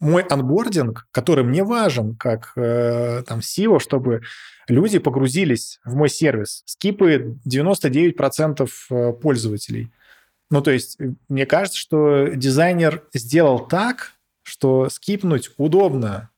мой анбординг, который мне важен как э, там SEO, чтобы люди погрузились в мой сервис, скипает 99% э, пользователей. Ну, то есть, мне кажется, что дизайнер сделал так, что скипнуть удобно.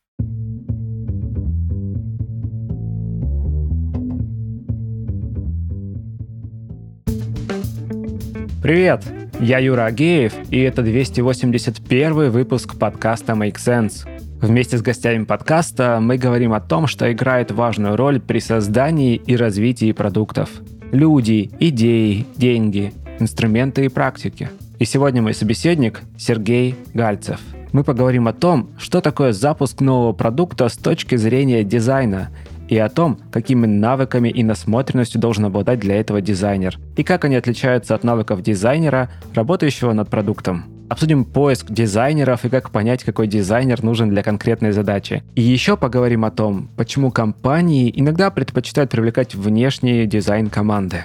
Привет! Я Юра Агеев, и это 281 выпуск подкаста Make Sense. Вместе с гостями подкаста мы говорим о том, что играет важную роль при создании и развитии продуктов. Люди, идеи, деньги, инструменты и практики. И сегодня мой собеседник Сергей Гальцев. Мы поговорим о том, что такое запуск нового продукта с точки зрения дизайна и о том, какими навыками и насмотренностью должен обладать для этого дизайнер, и как они отличаются от навыков дизайнера, работающего над продуктом. Обсудим поиск дизайнеров и как понять, какой дизайнер нужен для конкретной задачи. И еще поговорим о том, почему компании иногда предпочитают привлекать внешние дизайн-команды.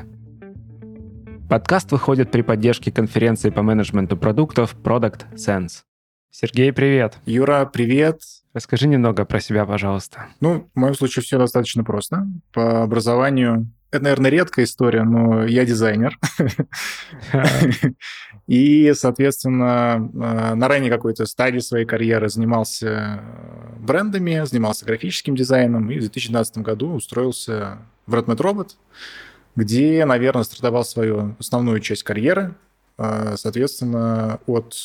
Подкаст выходит при поддержке конференции по менеджменту продуктов Product Sense. Сергей, привет. Юра, привет. Расскажи немного про себя, пожалуйста. Ну, в моем случае все достаточно просто. По образованию это, наверное, редкая история, но я дизайнер. И, соответственно, э, на ранней какой-то стадии своей карьеры занимался брендами, занимался графическим дизайном, и в 2012 году устроился в Redmond Robot, где, наверное, стартовал свою основную часть карьеры, э, соответственно, от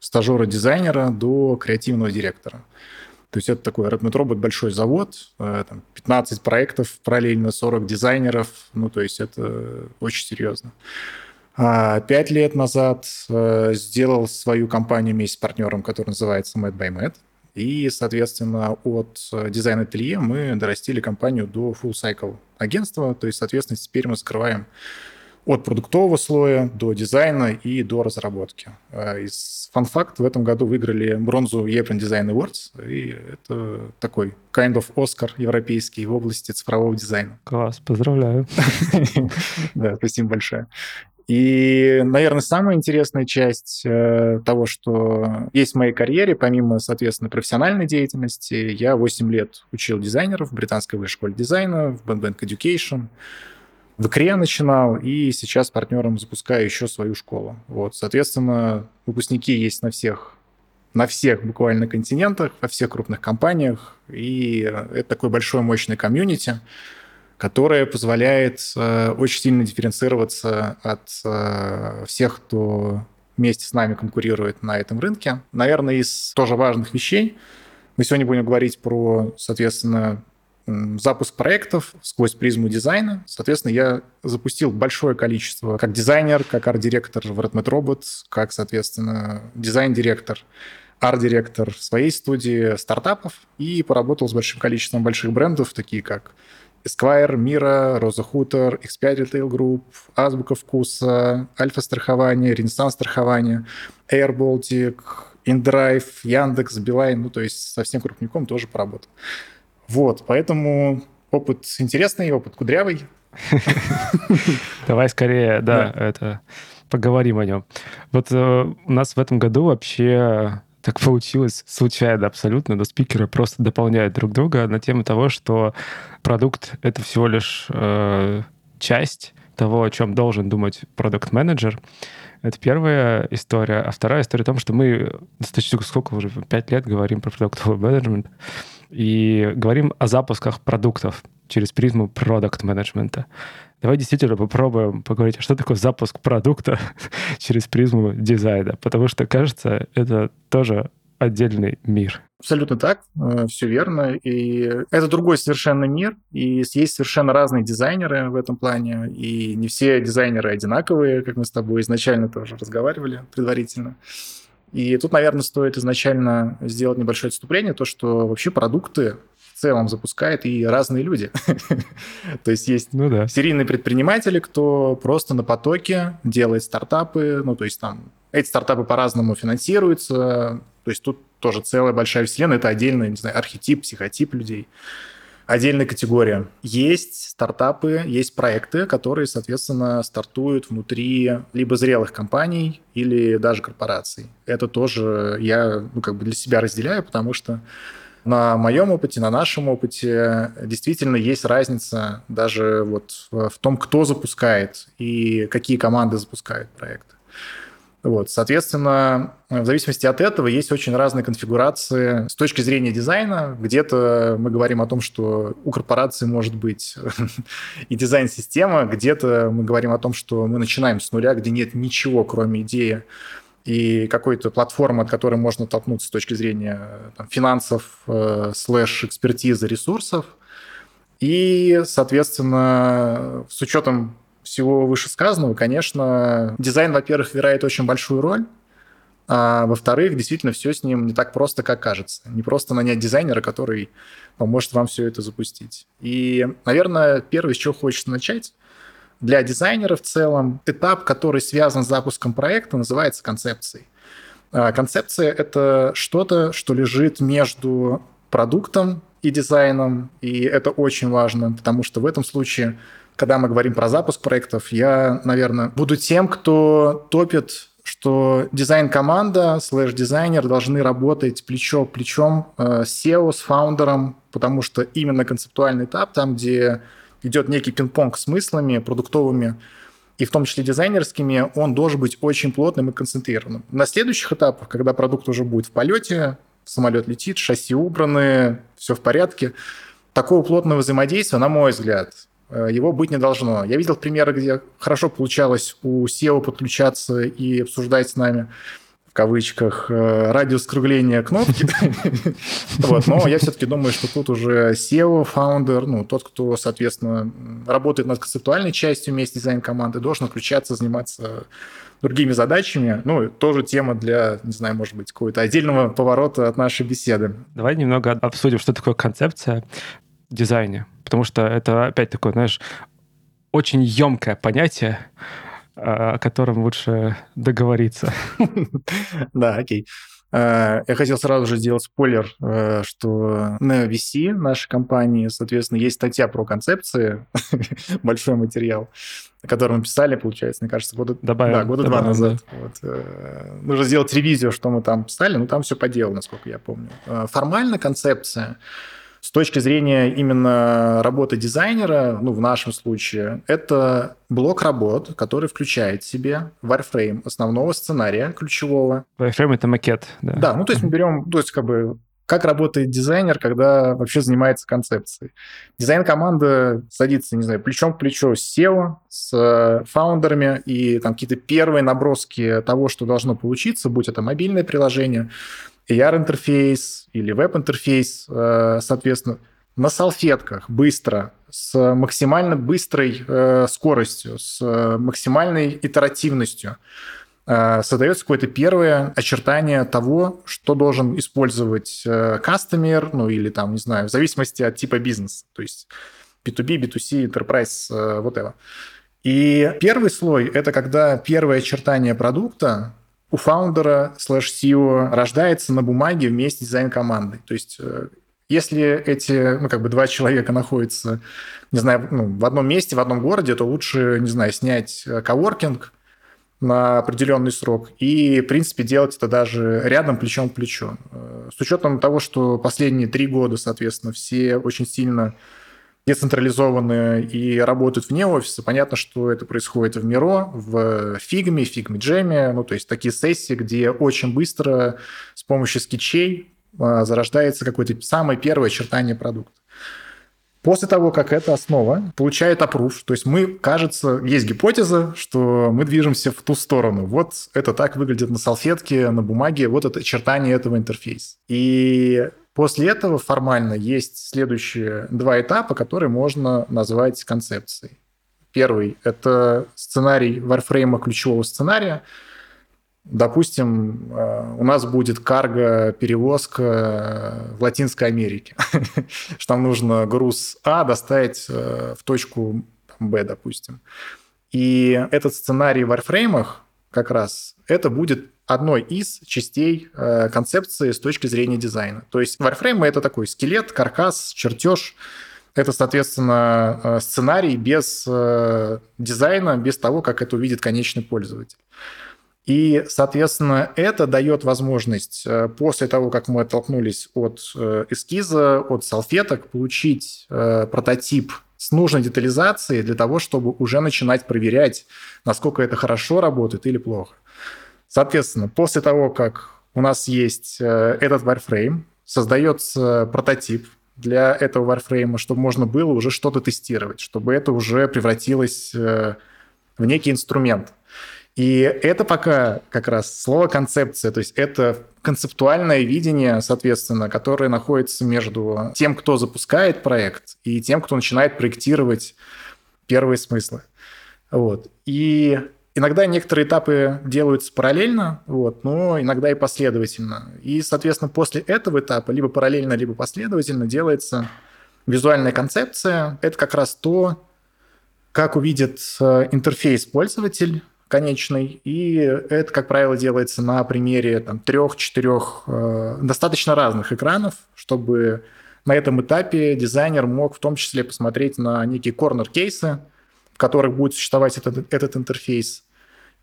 стажера-дизайнера до креативного директора. То есть это такой Redmond Robot большой завод, э, там 15 проектов параллельно, 40 дизайнеров, ну то есть это очень серьезно. А пять лет назад э, сделал свою компанию вместе с партнером, который называется Mad by Mad. И, соответственно, от э, дизайн-ателье мы дорастили компанию до full cycle агентства. То есть, соответственно, теперь мы закрываем от продуктового слоя до дизайна и до разработки. А из fun fact в этом году выиграли бронзу European Design Awards, и это такой kind of Oscar европейский в области цифрового дизайна. Класс, поздравляю. Да, спасибо большое. И, наверное, самая интересная часть э, того, что есть в моей карьере, помимо, соответственно, профессиональной деятельности, я 8 лет учил дизайнеров в британской высшей школе дизайна, в Bang Bang Education, в икре начинал, и сейчас партнером запускаю еще свою школу. Вот, соответственно, выпускники есть на всех на всех буквально континентах, во всех крупных компаниях, и это такой большой мощный комьюнити, которое позволяет э, очень сильно дифференцироваться от э, всех, кто вместе с нами конкурирует на этом рынке. Наверное, из тоже важных вещей мы сегодня будем говорить про, соответственно, запуск проектов сквозь призму дизайна. Соответственно, я запустил большое количество, как дизайнер, как арт-директор в Redmadrobot, как, соответственно, дизайн-директор, арт-директор в своей студии стартапов и поработал с большим количеством больших брендов, такие как Esquire, Мира, Роза Хутор, X5 Retail Group, Азбука Вкуса, Альфа Страхование, Ренессанс Страхование, Air Baltic, InDrive, Яндекс, Билайн, ну, то есть со всем крупником тоже поработал. Вот, поэтому опыт интересный, опыт кудрявый. Давай скорее, да, это поговорим о нем. Вот э, у нас в этом году вообще так получилось случайно абсолютно, но спикеры просто дополняют друг друга на тему того, что продукт — это всего лишь э, часть того, о чем должен думать продукт-менеджер. Это первая история. А вторая история в том, что мы достаточно сколько уже, пять лет говорим про продуктовый менеджмент и говорим о запусках продуктов через призму продукт-менеджмента. Давай действительно попробуем поговорить, а что такое запуск продукта через призму дизайна, потому что, кажется, это тоже отдельный мир. Абсолютно так, э, все верно. И это другой совершенно мир, и есть совершенно разные дизайнеры в этом плане, и не все дизайнеры одинаковые, как мы с тобой изначально тоже разговаривали предварительно. И тут, наверное, стоит изначально сделать небольшое отступление, то, что вообще продукты в целом запускают и разные люди. то есть есть ну, да. серийные предприниматели, кто просто на потоке делает стартапы, ну, то есть там эти стартапы по-разному финансируются, то есть тут тоже целая большая вселенная, это отдельный, не знаю, архетип, психотип людей. Отдельная категория. Есть стартапы, есть проекты, которые, соответственно, стартуют внутри либо зрелых компаний или даже корпораций. Это тоже я ну, как бы для себя разделяю, потому что на моем опыте, на нашем опыте действительно есть разница даже вот в том, кто запускает и какие команды запускают проекты. Вот, соответственно, в зависимости от этого есть очень разные конфигурации с точки зрения дизайна. Где-то мы говорим о том, что у корпорации может быть и дизайн-система, где-то мы говорим о том, что мы начинаем с нуля, где нет ничего, кроме идеи и какой-то платформы, от которой можно толкнуться с точки зрения там, финансов, э, слэш экспертизы ресурсов. И, соответственно, с учетом всего вышесказанного, конечно, дизайн, во-первых, играет очень большую роль, а во-вторых, действительно, все с ним не так просто, как кажется. Не просто нанять дизайнера, который поможет вам все это запустить. И, наверное, первое, с чего хочется начать, для дизайнера в целом этап, который связан с запуском проекта, называется концепцией. А концепция — это что-то, что лежит между продуктом и дизайном, и это очень важно, потому что в этом случае когда мы говорим про запуск проектов, я, наверное, буду тем, кто топит что дизайн-команда слэш-дизайнер должны работать плечо плечом э, с CEO, с фаундером, потому что именно концептуальный этап, там, где идет некий пинг-понг с мыслями продуктовыми, и в том числе дизайнерскими, он должен быть очень плотным и концентрированным. На следующих этапах, когда продукт уже будет в полете, самолет летит, шасси убраны, все в порядке, такого плотного взаимодействия, на мой взгляд, его быть не должно. Я видел примеры, где хорошо получалось у SEO подключаться и обсуждать с нами в кавычках э, радиус скругления кнопки. но я все-таки думаю, что тут уже SEO, фаундер, ну, тот, кто, соответственно, работает над концептуальной частью вместе с дизайн-командой, должен включаться, заниматься другими задачами. Ну, тоже тема для, не знаю, может быть, какого-то отдельного поворота от нашей беседы. Давай немного обсудим, что такое концепция дизайне потому что это опять такое, знаешь, очень емкое понятие, о котором лучше договориться. Да, окей. Э, я хотел сразу же сделать спойлер, э, что на VC нашей компании, соответственно, есть статья про концепции, большой материал, который мы писали, получается, мне кажется, года, добавим, да, года добавим, два назад. Да. Вот. Э, нужно сделать ревизию, что мы там писали, но там все по делу, насколько я помню. Формально концепция с точки зрения именно работы дизайнера, ну, в нашем случае, это блок работ, который включает в себе wireframe основного сценария ключевого. Wireframe — это макет, да? Да, ну, то есть мы берем, то есть как бы как работает дизайнер, когда вообще занимается концепцией. Дизайн-команда садится, не знаю, плечом к плечу с SEO, с фаундерами, и там какие-то первые наброски того, что должно получиться, будь это мобильное приложение, AR-интерфейс или веб-интерфейс, э, соответственно, на салфетках быстро, с максимально быстрой э, скоростью, с максимальной итеративностью создается какое-то первое очертание того, что должен использовать кастомер, ну или там, не знаю, в зависимости от типа бизнеса, то есть B2B, B2C, Enterprise, whatever. И первый слой – это когда первое очертание продукта у фаундера слэш CEO рождается на бумаге вместе с дизайн-командой. То есть э, если эти, ну, как бы два человека находятся, не знаю, ну, в одном месте, в одном городе, то лучше, не знаю, снять э, коворкинг на определенный срок и, в принципе, делать это даже рядом, плечом к плечу. Э, с учетом того, что последние три года, соответственно, все очень сильно децентрализованные и работают вне офиса, понятно, что это происходит в Миро, в Фигме, Фигме Джеме, ну, то есть такие сессии, где очень быстро с помощью скетчей а, зарождается какое-то самое первое очертание продукта. После того, как эта основа получает опруф, то есть мы, кажется, есть гипотеза, что мы движемся в ту сторону. Вот это так выглядит на салфетке, на бумаге, вот это очертание этого интерфейса. И После этого формально есть следующие два этапа, которые можно назвать концепцией. Первый – это сценарий варфрейма ключевого сценария. Допустим, э, у нас будет карго-перевозка в Латинской Америке, что нам нужно груз А доставить э, в точку Б, допустим. И этот сценарий в варфреймах как раз это будет одной из частей э, концепции с точки зрения дизайна. То есть Warframe — это такой скелет, каркас, чертеж, Это, соответственно, э, сценарий без э, дизайна, без того, как это увидит конечный пользователь. И, соответственно, это дает возможность э, после того, как мы оттолкнулись от эскиза, от салфеток, получить прототип с нужной детализацией для того, чтобы уже начинать проверять, насколько это хорошо работает или плохо. Соответственно, после того, как у нас есть этот wireframe, создается прототип, для этого Warframe, чтобы можно было уже что-то тестировать, чтобы это уже превратилось э, в некий инструмент. И это пока как раз слово концепция, то есть это концептуальное видение, соответственно, которое находится между тем, кто запускает проект, и тем, кто начинает проектировать первые смыслы. Вот. И Иногда некоторые этапы делаются параллельно, вот, но иногда и последовательно. И, соответственно, после этого этапа либо параллельно, либо последовательно делается визуальная концепция. Это как раз то, как увидит э, интерфейс пользователь конечный. И это, как правило, делается на примере там, трех-четырех э, достаточно разных экранов, чтобы на этом этапе дизайнер мог в том числе посмотреть на некие корнер-кейсы, в которых будет существовать этот, этот интерфейс,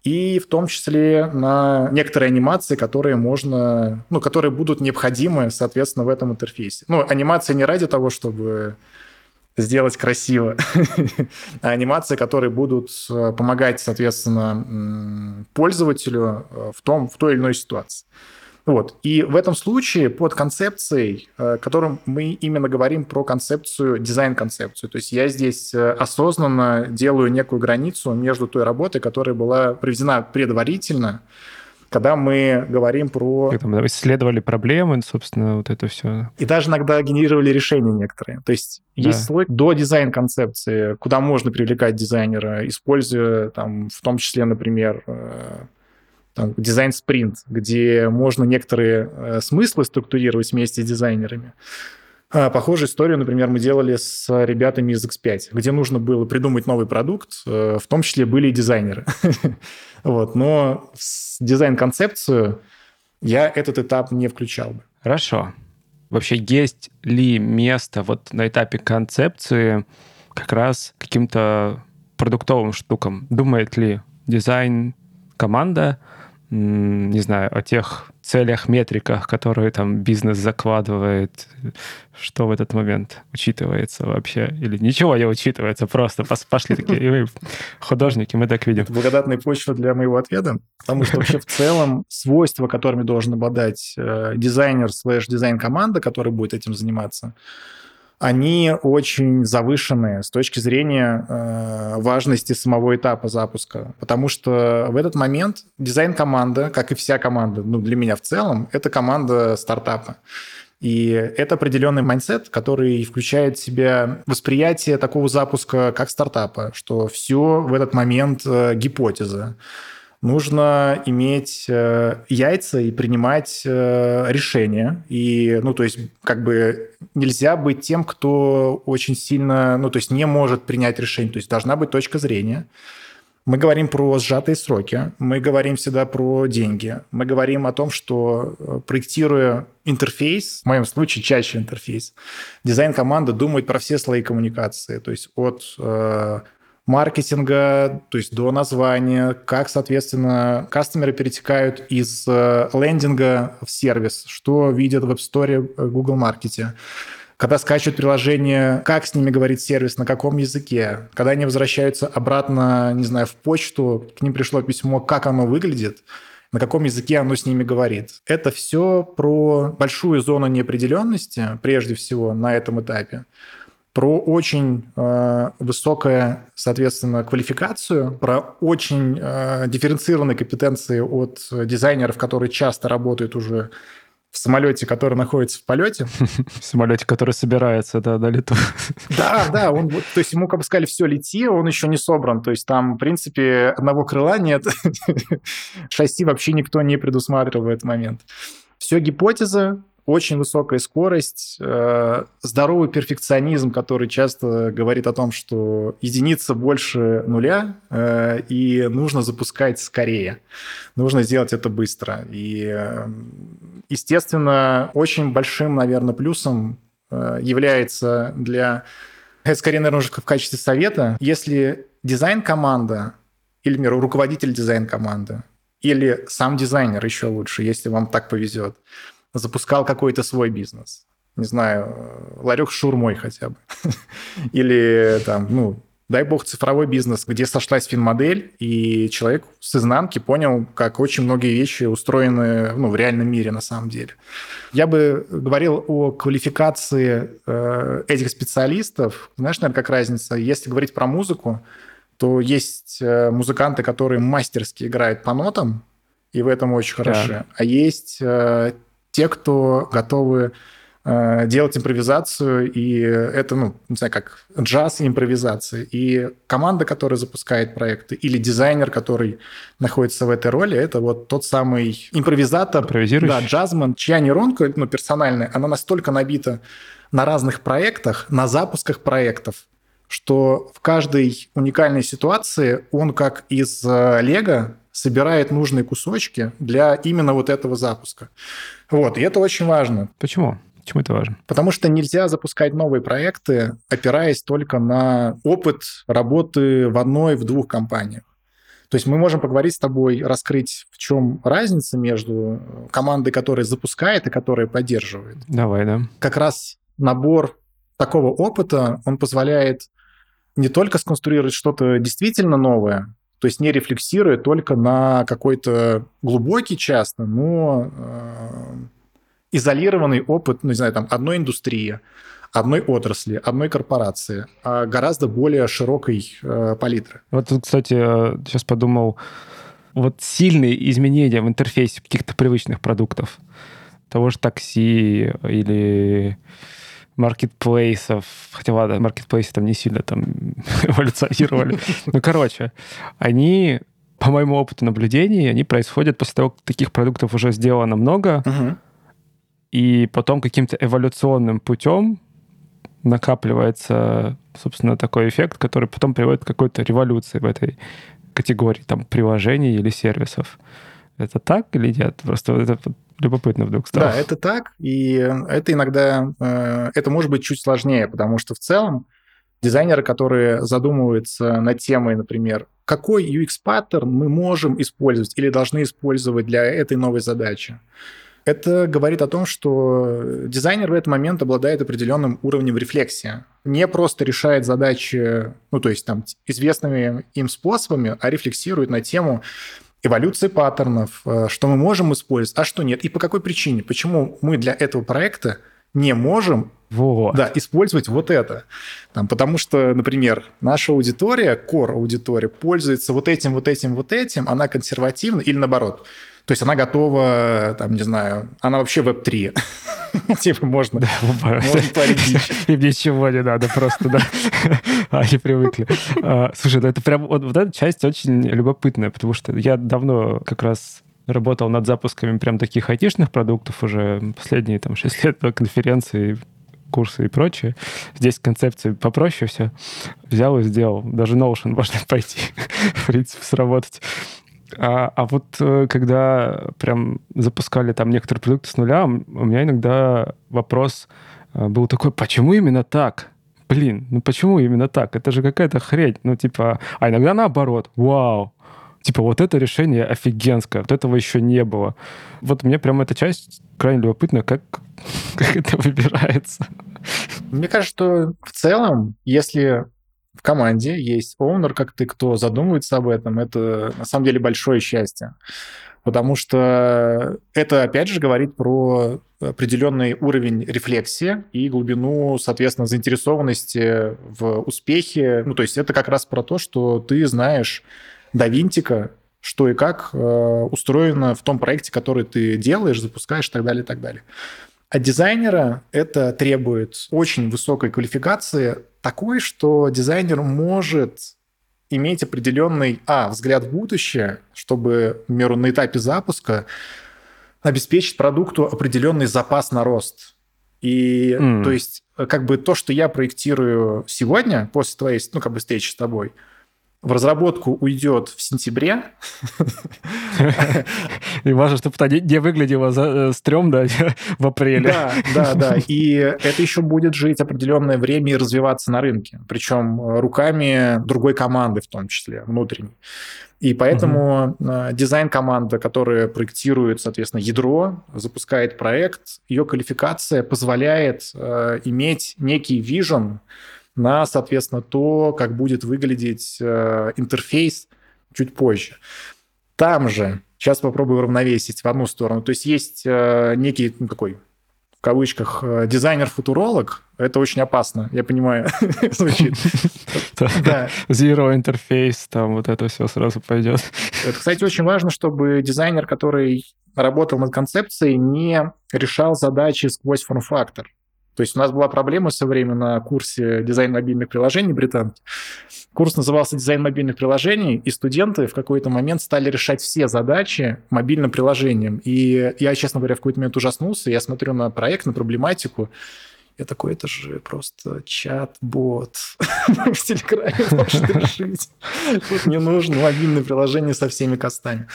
и в том числе на некоторые анимации, которые можно, ну, которые будут необходимы, соответственно, в этом интерфейсе. Ну, анимация не ради того, чтобы сделать красиво, а анимации, которые будут э, помогать, соответственно, пользователю э, в, том, в той или иной ситуации. Вот. И в этом случае под концепцией, э, которым мы именно говорим про концепцию, дизайн-концепцию. То есть я здесь осознанно делаю некую границу между той работой, которая была проведена предварительно, когда мы говорим про... Как там, исследовали проблемы, собственно, вот это все. И даже иногда генерировали решения некоторые. То есть да. есть слой до дизайн-концепции, куда можно привлекать дизайнера, используя там в том числе, например, э, там, дизайн-спринт, где можно некоторые э, смыслы структурировать вместе с дизайнерами. А, похожую историю, например, мы делали с ребятами из X5, где нужно было придумать новый продукт, э, в том числе были и дизайнеры. вот, но дизайн-концепцию я этот этап не включал бы. Хорошо. Вообще есть ли место вот на этапе концепции как раз каким-то продуктовым штукам? Думает ли дизайн команда не знаю, о тех целях, метриках, которые там бизнес закладывает, что в этот момент учитывается вообще? Или ничего не учитывается, просто пошли такие, и мы художники, мы так видим. Это благодатная почва для моего ответа, потому что вообще в целом свойства, которыми должен обладать э, дизайнер слэш дизайн-команда, который будет этим заниматься, они очень завышенные с точки зрения э, важности самого этапа запуска. Потому что в этот момент дизайн-команда, как и вся команда, ну, для меня в целом, это команда стартапа. И это определенный mindset, который включает в себя восприятие такого запуска как стартапа, что все в этот момент э, гипотеза нужно иметь э, яйца и принимать э, решения. И, ну, то есть, как бы нельзя быть тем, кто очень сильно, ну, то есть не может принять решение. То есть должна быть точка зрения. Мы говорим про сжатые сроки, мы говорим всегда про деньги, мы говорим о том, что э, проектируя интерфейс, в моем случае чаще интерфейс, дизайн-команда думает про все слои коммуникации, то есть от э, маркетинга, то есть до названия, как, соответственно, кастомеры перетекают из э, лендинга в сервис, что видят в App Store э, Google Маркете, когда скачивают приложение, как с ними говорит сервис, на каком языке, когда они возвращаются обратно, не знаю, в почту, к ним пришло письмо, как оно выглядит, на каком языке оно с ними говорит. Это все про большую зону неопределенности, прежде всего, на этом этапе про очень э, высокую, соответственно, квалификацию, про очень э, дифференцированные компетенции от дизайнеров, которые часто работают уже в самолете, который находится в полете. В самолете, который собирается, да, на лету. Да, да, он, то есть ему как бы сказали, все, лети, он еще не собран, то есть там, в принципе, одного крыла нет, шасси вообще никто не предусматривал в этот момент. Все гипотеза, очень высокая скорость, э, здоровый перфекционизм, который часто говорит о том, что единица больше нуля, э, и нужно запускать скорее, нужно сделать это быстро. И, э, естественно, очень большим, наверное, плюсом является для Это скорее, наверное, уже в качестве совета. Если дизайн-команда или, например, руководитель дизайн-команды или сам дизайнер еще лучше, если вам так повезет, запускал какой-то свой бизнес, не знаю, ларек с шурмой хотя бы, или там, ну, дай бог, цифровой бизнес, где сошлась финмодель, и человек с изнанки понял, как очень многие вещи устроены ну, в реальном мире на самом деле. Я бы говорил о квалификации э, этих специалистов. Знаешь, наверное, как разница? Если говорить про музыку, то есть э, музыканты, которые мастерски играют по нотам, и в этом очень хороши. Да. А есть э, те, кто готовы э, делать импровизацию, и это, ну, не знаю, как джаз и импровизация. И команда, которая запускает проекты, или дизайнер, который находится в этой роли, это вот тот самый импровизатор, да, джазмен, чья нейронка, ну, персональная, она настолько набита на разных проектах, на запусках проектов, что в каждой уникальной ситуации он как из э, Лего собирает нужные кусочки для именно вот этого запуска. Вот, и это очень важно. Почему? Почему это важно? Потому что нельзя запускать новые проекты, опираясь только на опыт работы в одной, в двух компаниях. То есть мы можем поговорить с тобой, раскрыть, в чем разница между командой, которая запускает и которая поддерживает. Давай, да. Как раз набор такого опыта, он позволяет не только сконструировать что-то действительно новое, то есть не рефлексируя только на какой-то глубокий часто, но э, изолированный опыт, ну, не знаю, там, одной индустрии, одной отрасли, одной корпорации, а гораздо более широкой э, палитры. Вот тут, кстати, сейчас подумал, вот сильные изменения в интерфейсе каких-то привычных продуктов, того же такси или маркетплейсов, хотя ладно, маркетплейсы там не сильно там эволюционировали. Ну, короче, они, по моему опыту наблюдений, они происходят после того, как таких продуктов уже сделано много, и потом каким-то эволюционным путем накапливается, собственно, такой эффект, который потом приводит к какой-то революции в этой категории там приложений или сервисов. Это так или нет? Просто это любопытно вдруг стало. Да, это так, и это иногда, э, это может быть чуть сложнее, потому что в целом дизайнеры, которые задумываются над темой, например, какой UX-паттерн мы можем использовать или должны использовать для этой новой задачи, это говорит о том, что дизайнер в этот момент обладает определенным уровнем рефлексии. Не просто решает задачи, ну, то есть там известными им способами, а рефлексирует на тему, эволюции паттернов, э, что мы можем использовать, а что нет, и по какой причине, почему мы для этого проекта не можем вот. да, использовать вот это. Там, потому что, например, наша аудитория, core аудитория, пользуется вот этим, вот этим, вот этим, она консервативна или наоборот. То есть она готова, там, не знаю, она вообще веб-3. Типа можно, можно творить Им ничего не надо, просто, да. Они привыкли. А, слушай, это прям вот эта часть очень любопытная, потому что я давно как раз работал над запусками прям таких айтишных продуктов уже последние там 6 лет на конференции, курсы и прочее. Здесь концепции попроще все. Взял и сделал. Даже Notion можно пойти, в принципе, сработать. А, а вот э, когда прям запускали там некоторые продукты с нуля, у меня иногда вопрос э, был такой, почему именно так? Блин, ну почему именно так? Это же какая-то хрень. Ну, типа, а иногда наоборот. Вау, типа, вот это решение офигенское, вот этого еще не было. Вот мне прям эта часть крайне любопытна, как, как это выбирается. Мне кажется, что в целом, если в команде есть оунер, как ты, кто задумывается об этом, это на самом деле большое счастье. Потому что это, опять же, говорит про определенный уровень рефлексии и глубину, соответственно, заинтересованности в успехе. Ну, то есть это как раз про то, что ты знаешь до винтика, что и как э, устроено в том проекте, который ты делаешь, запускаешь и так далее, и так далее. От дизайнера это требует очень высокой квалификации, такой, что дизайнер может иметь определенный, а, взгляд в будущее, чтобы, к примеру, на этапе запуска обеспечить продукту определенный запас на рост. И, mm. то есть, как бы то, что я проектирую сегодня, после твоей, ну, как бы встречи с тобой, в разработку уйдет в сентябре. И важно, чтобы это не выглядело э, стрёмно в апреле. Да, да, да. И это еще будет жить определенное время и развиваться на рынке. Причем э, руками другой команды в том числе, внутренней. И поэтому угу. дизайн-команда, которая проектирует, соответственно, ядро, запускает проект, ее квалификация позволяет э, иметь некий вижен, на, соответственно, то, как будет выглядеть э, интерфейс чуть позже. Там же, сейчас попробую равновесить в одну сторону, то есть есть э, некий ну, такой в кавычках э, дизайнер-футуролог, это очень опасно, я понимаю, звучит. Zero интерфейс, там вот это все сразу пойдет. Это, кстати, очень важно, чтобы дизайнер, который работал над концепцией, не решал задачи сквозь форм-фактор. То есть у нас была проблема все время на курсе дизайн мобильных приложений британки. Курс назывался «Дизайн мобильных приложений», и студенты в какой-то момент стали решать все задачи мобильным приложением. И я, честно говоря, в какой-то момент ужаснулся. Я смотрю на проект, на проблематику, я такой, это же просто чат-бот в Телеграме может решить. Тут не нужно мобильное приложение со всеми костами.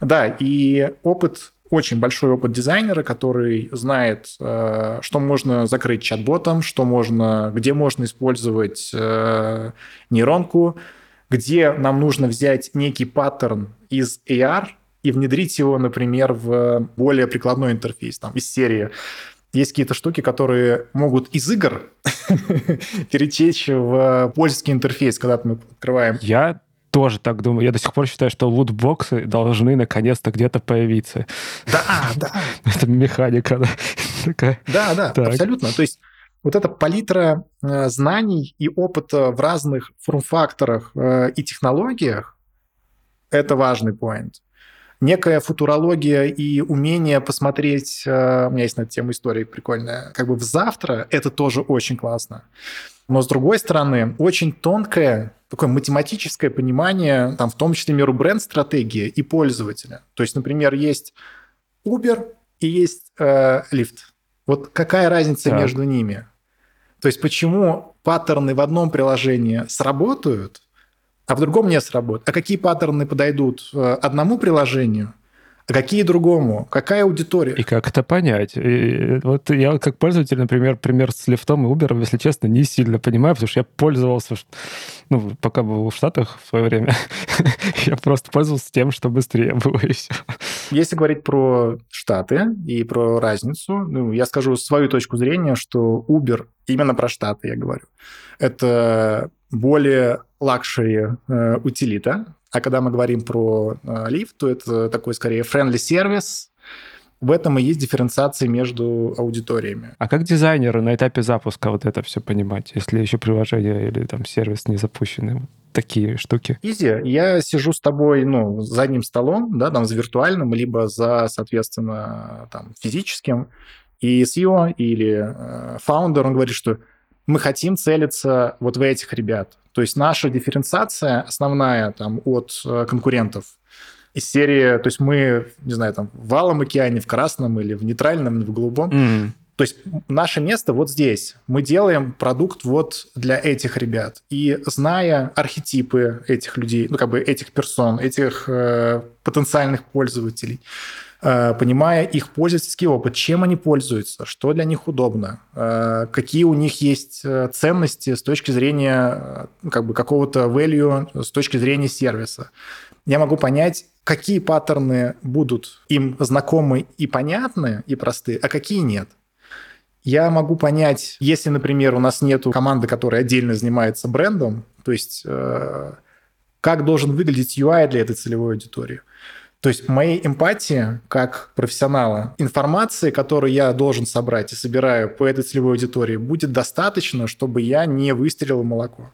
Да, и опыт очень большой опыт дизайнера, который знает, э, что можно закрыть чат-ботом, что можно, где можно использовать э, нейронку, где нам нужно взять некий паттерн из AR и внедрить его, например, в более прикладной интерфейс, там, из серии есть какие-то штуки, которые могут из игр перетечь в пользовательский интерфейс, когда мы открываем. Я тоже так думаю. Я до сих пор считаю, что лутбоксы должны наконец-то где-то появиться. Да, да. Это механика такая. Да, да, абсолютно. То есть вот эта палитра э, знаний и опыта в разных форм-факторах э, и технологиях – это важный поинт. Некая футурология и умение посмотреть, э, у меня есть на эту тему история прикольная, как бы в завтра – это тоже очень классно. Но, с другой стороны, очень тонкое такое математическое понимание, там, в том числе меру бренд-стратегии и пользователя. То есть, например, есть Uber и есть э, Lyft. Вот какая разница так. между ними? То есть почему паттерны в одном приложении сработают, а в другом не сработают? А какие паттерны подойдут э, одному приложению – а какие другому? Какая аудитория? И как это понять? И вот я как пользователь, например, пример с лифтом и Uber, если честно, не сильно понимаю, потому что я пользовался, ну, пока был в Штатах в свое время, я просто пользовался тем, что быстрее было, и все. Если говорить про Штаты и про разницу, ну, я скажу свою точку зрения, что Uber, именно про Штаты я говорю, это более luxury э, утилита, а когда мы говорим про э, Lyft, то это такой скорее friendly сервис. В этом и есть дифференциация между аудиториями. А как дизайнеру на этапе запуска вот это все понимать, если еще приложение или там сервис не запущены? такие штуки? Easy. Я сижу с тобой, ну, за одним столом, да, там, за виртуальным, либо за, соответственно, там, физическим, и CEO или э, фаундер, он говорит, что мы хотим целиться вот в этих ребят. То есть наша дифференциация основная там от э, конкурентов из серии, то есть мы, не знаю, там в Алом океане, в Красном или в нейтральном, в голубом. Mm. То есть наше место вот здесь. Мы делаем продукт вот для этих ребят. И зная архетипы этих людей, ну как бы этих персон, этих э, потенциальных пользователей, понимая их пользовательский опыт, чем они пользуются, что для них удобно, э, какие у них есть э, ценности с точки зрения как бы какого-то value, с точки зрения сервиса. Я могу понять, какие паттерны будут им знакомы и понятны, и просты, а какие нет. Я могу понять, если, например, у нас нет команды, которая отдельно занимается брендом, то есть как должен выглядеть UI для этой целевой аудитории – то есть моей эмпатии как профессионала, информации, которую я должен собрать и собираю по этой целевой аудитории, будет достаточно, чтобы я не выстрелил в молоко.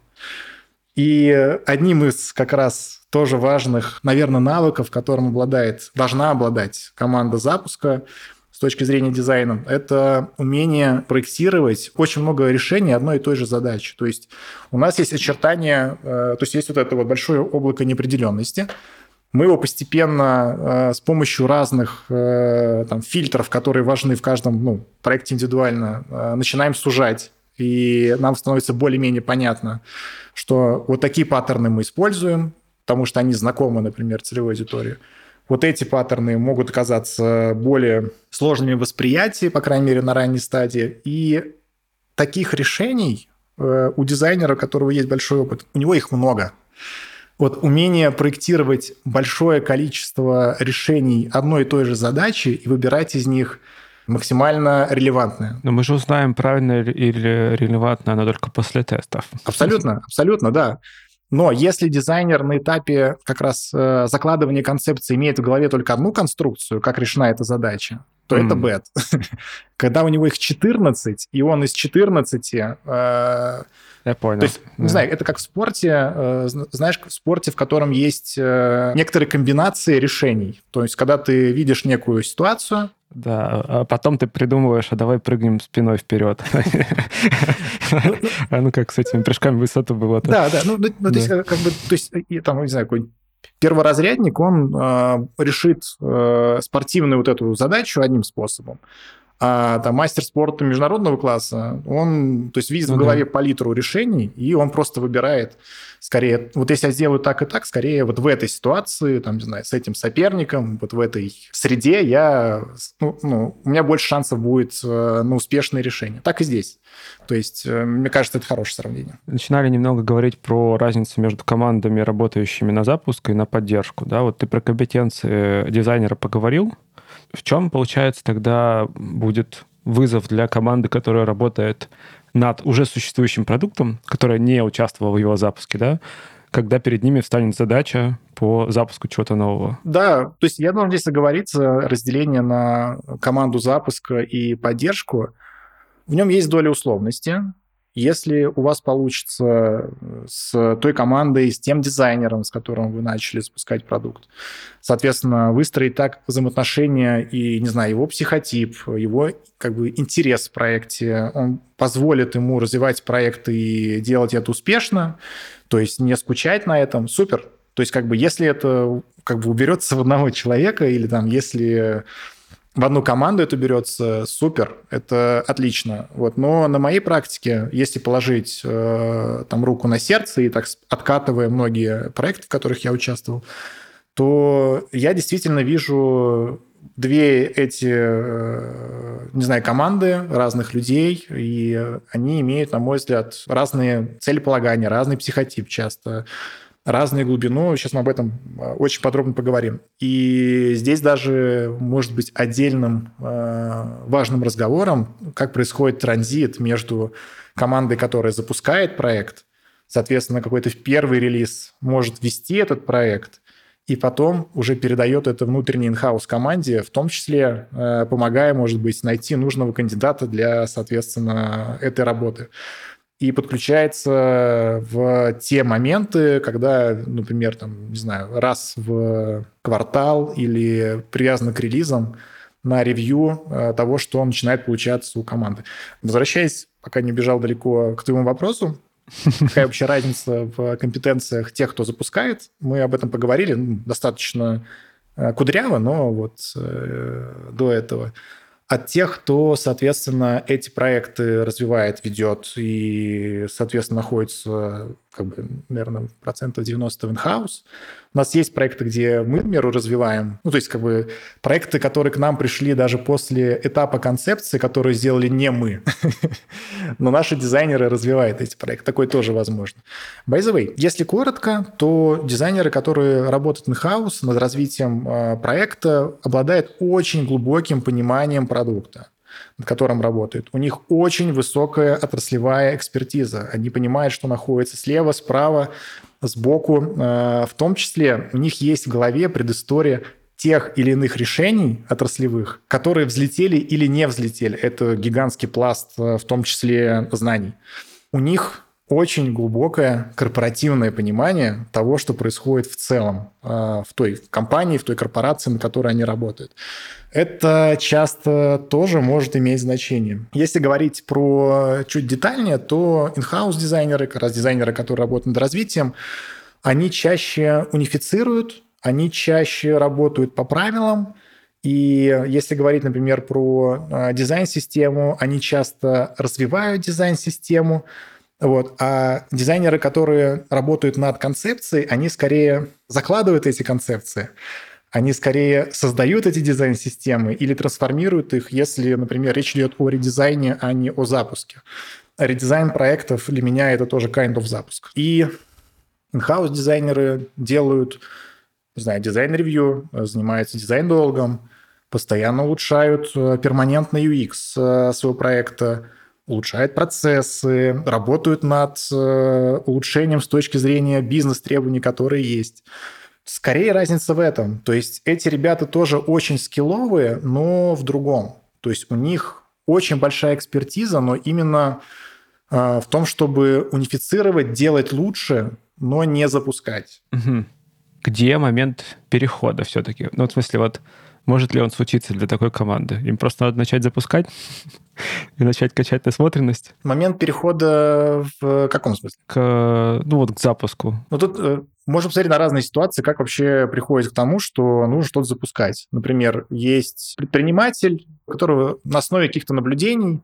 И одним из как раз тоже важных, наверное, навыков, которым обладает, должна обладать команда запуска с точки зрения дизайна, это умение проектировать очень много решений одной и той же задачи. То есть у нас есть очертания, э, то есть есть вот это вот большое облако неопределенности, мы его постепенно э, с помощью разных э, там, фильтров, которые важны в каждом ну, проекте индивидуально, э, начинаем сужать и нам становится более-менее понятно, что вот такие паттерны мы используем, потому что они знакомы, например, целевой аудитории. Вот эти паттерны могут оказаться более сложными в восприятии, по крайней мере, на ранней стадии. И таких решений э, у дизайнера, у которого есть большой опыт, у него их много. Вот умение проектировать большое количество решений одной и той же задачи и выбирать из них максимально релевантное. Но мы же узнаем, правильно или релевантно оно только после тестов. Абсолютно, абсолютно, да. Но если дизайнер на этапе как раз э, закладывания концепции имеет в голове только одну конструкцию, как решена эта задача, то mm. это бэт. Когда у него их 14, и он из 14... Э, я понял. То есть, да. не знаю, это как в спорте, э, знаешь, в спорте, в котором есть э, некоторые комбинации решений. То есть, когда ты видишь некую ситуацию, да, а потом ты придумываешь, а давай прыгнем спиной вперед. А ну как с этими прыжками высоту было Да, да, ну, ну то есть, как бы, то есть, там, не знаю, какой перворазрядник, он решит э, спортивную вот эту задачу одним способом. А там мастер спорта международного класса, он, то есть видит ну, в голове да. палитру решений, и он просто выбирает скорее, вот если я сделаю так и так, скорее вот в этой ситуации, там, не знаю, с этим соперником, вот в этой среде я, ну, ну у меня больше шансов будет э, на успешное решение. Так и здесь. То есть, э, мне кажется, это хорошее сравнение. Начинали немного говорить про разницу между командами, работающими на запуск и на поддержку. Да? Вот ты про компетенции дизайнера поговорил, в чем, получается, тогда будет вызов для команды, которая работает над уже существующим продуктом, которая не участвовала в его запуске, да, когда перед ними встанет задача по запуску чего-то нового. Да, то есть я должен здесь оговориться, разделение на команду запуска и поддержку. В нем есть доля условности, если у вас получится э, с той командой, с тем дизайнером, с которым вы начали запускать продукт, соответственно, выстроить так взаимоотношения и, не знаю, его психотип, его как бы интерес в проекте, он позволит ему развивать проект и делать это успешно, то есть не скучать на этом, супер. То есть как бы если это как бы уберется в одного человека или там если в одну команду это берется, супер, это отлично. Вот. Но на моей практике, если положить э, там руку на сердце и так откатывая многие проекты, в которых я участвовал, то я действительно вижу две эти, э, не знаю, команды разных людей, и они имеют, на мой взгляд, разные целеполагания, разный психотип часто разную глубину. Сейчас мы об этом а, очень подробно поговорим. И здесь даже может быть отдельным а, важным разговором, как происходит транзит между командой, которая запускает проект, соответственно, какой-то первый релиз может вести этот проект, и потом уже передает это внутренней инхаус команде, в том числе а, помогая, может быть, найти нужного кандидата для, соответственно, этой работы и подключается в те моменты, когда, например, там, не знаю, раз в квартал или привязано к релизам на ревью э, того, что начинает получаться у команды. Возвращаясь, пока не бежал далеко к твоему вопросу, какая вообще разница в компетенциях тех, кто запускает, мы об этом поговорили ну, достаточно э, кудряво, но вот э, до этого от тех, кто, соответственно, эти проекты развивает, ведет и, соответственно, находится, как бы, наверное, процентов 90 в инхаус. У нас есть проекты, где мы, к примеру, развиваем, ну, то есть, как бы, проекты, которые к нам пришли даже после этапа концепции, которые сделали не мы, но наши дизайнеры развивают эти проекты. Такое тоже возможно. By the way, если коротко, то дизайнеры, которые работают in-house над развитием э, проекта, обладают очень глубоким пониманием про продукта, над которым работают. У них очень высокая отраслевая экспертиза. Они понимают, что находится слева, справа, сбоку. Э, в том числе у них есть в голове предыстория тех или иных решений отраслевых, которые взлетели или не взлетели. Это гигантский пласт, э, в том числе знаний. У них очень глубокое корпоративное понимание того, что происходит в целом э, в той компании, в той корпорации, на которой они работают. Это часто тоже может иметь значение. Если говорить про чуть детальнее, то in-house дизайнеры, как раз дизайнеры, которые работают над развитием, они чаще унифицируют, они чаще работают по правилам, И если говорить, например, про э, дизайн-систему, они часто развивают дизайн-систему, вот. А дизайнеры, которые работают над концепцией, они скорее закладывают эти концепции, они скорее создают эти дизайн-системы или трансформируют их, если, например, речь идет о редизайне, а не о запуске. Редизайн проектов для меня это тоже kind of запуск. И in-house дизайнеры делают, не знаю, дизайн-ревью, занимаются дизайн-долгом, постоянно улучшают э, перманентно UX э, своего проекта, улучшают процессы, работают над э, улучшением с точки зрения бизнес-требований, которые есть. Скорее разница в этом. То есть эти ребята тоже очень скилловые, но в другом. То есть у них очень большая экспертиза, но именно в том, чтобы унифицировать, делать лучше, но не запускать. Где момент перехода все-таки? Ну, в смысле, вот может ли он случиться для такой команды? Им просто надо начать запускать и начать качать насмотренность? Момент перехода в каком смысле? К, ну вот к запуску. Ну тут э, можно посмотреть на разные ситуации, как вообще приходит к тому, что нужно что-то запускать. Например, есть предприниматель, у которого на основе каких-то наблюдений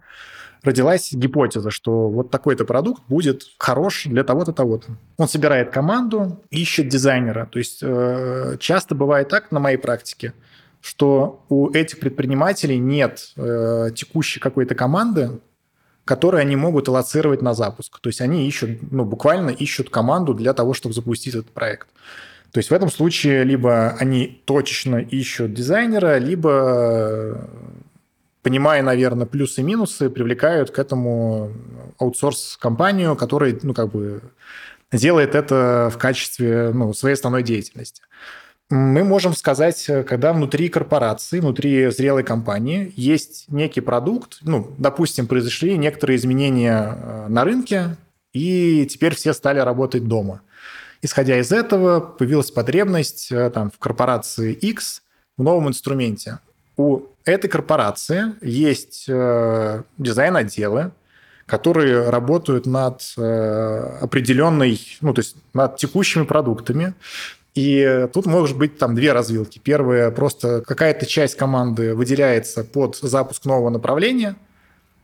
родилась гипотеза, что вот такой-то продукт будет хорош для того-то, того-то. Он собирает команду, ищет дизайнера. То есть э, часто бывает так на моей практике, что у этих предпринимателей нет э, текущей какой-то команды, которую они могут аллоцировать на запуск. То есть они ищут, ну, буквально ищут команду для того, чтобы запустить этот проект. То есть в этом случае либо они точечно ищут дизайнера, либо понимая, наверное, плюсы и минусы, привлекают к этому аутсорс-компанию, которая, ну, как бы делает это в качестве ну, своей основной деятельности. Мы можем сказать, когда внутри корпорации, внутри зрелой компании есть некий продукт, ну, допустим, произошли некоторые изменения э, на рынке, и теперь все стали работать дома. Исходя из этого, появилась потребность э, там, в корпорации X в новом инструменте. У этой корпорации есть э, дизайн-отделы, которые работают над э, определенной, ну, то есть над текущими продуктами. И тут может быть там две развилки. Первая, просто какая-то часть команды выделяется под запуск нового направления,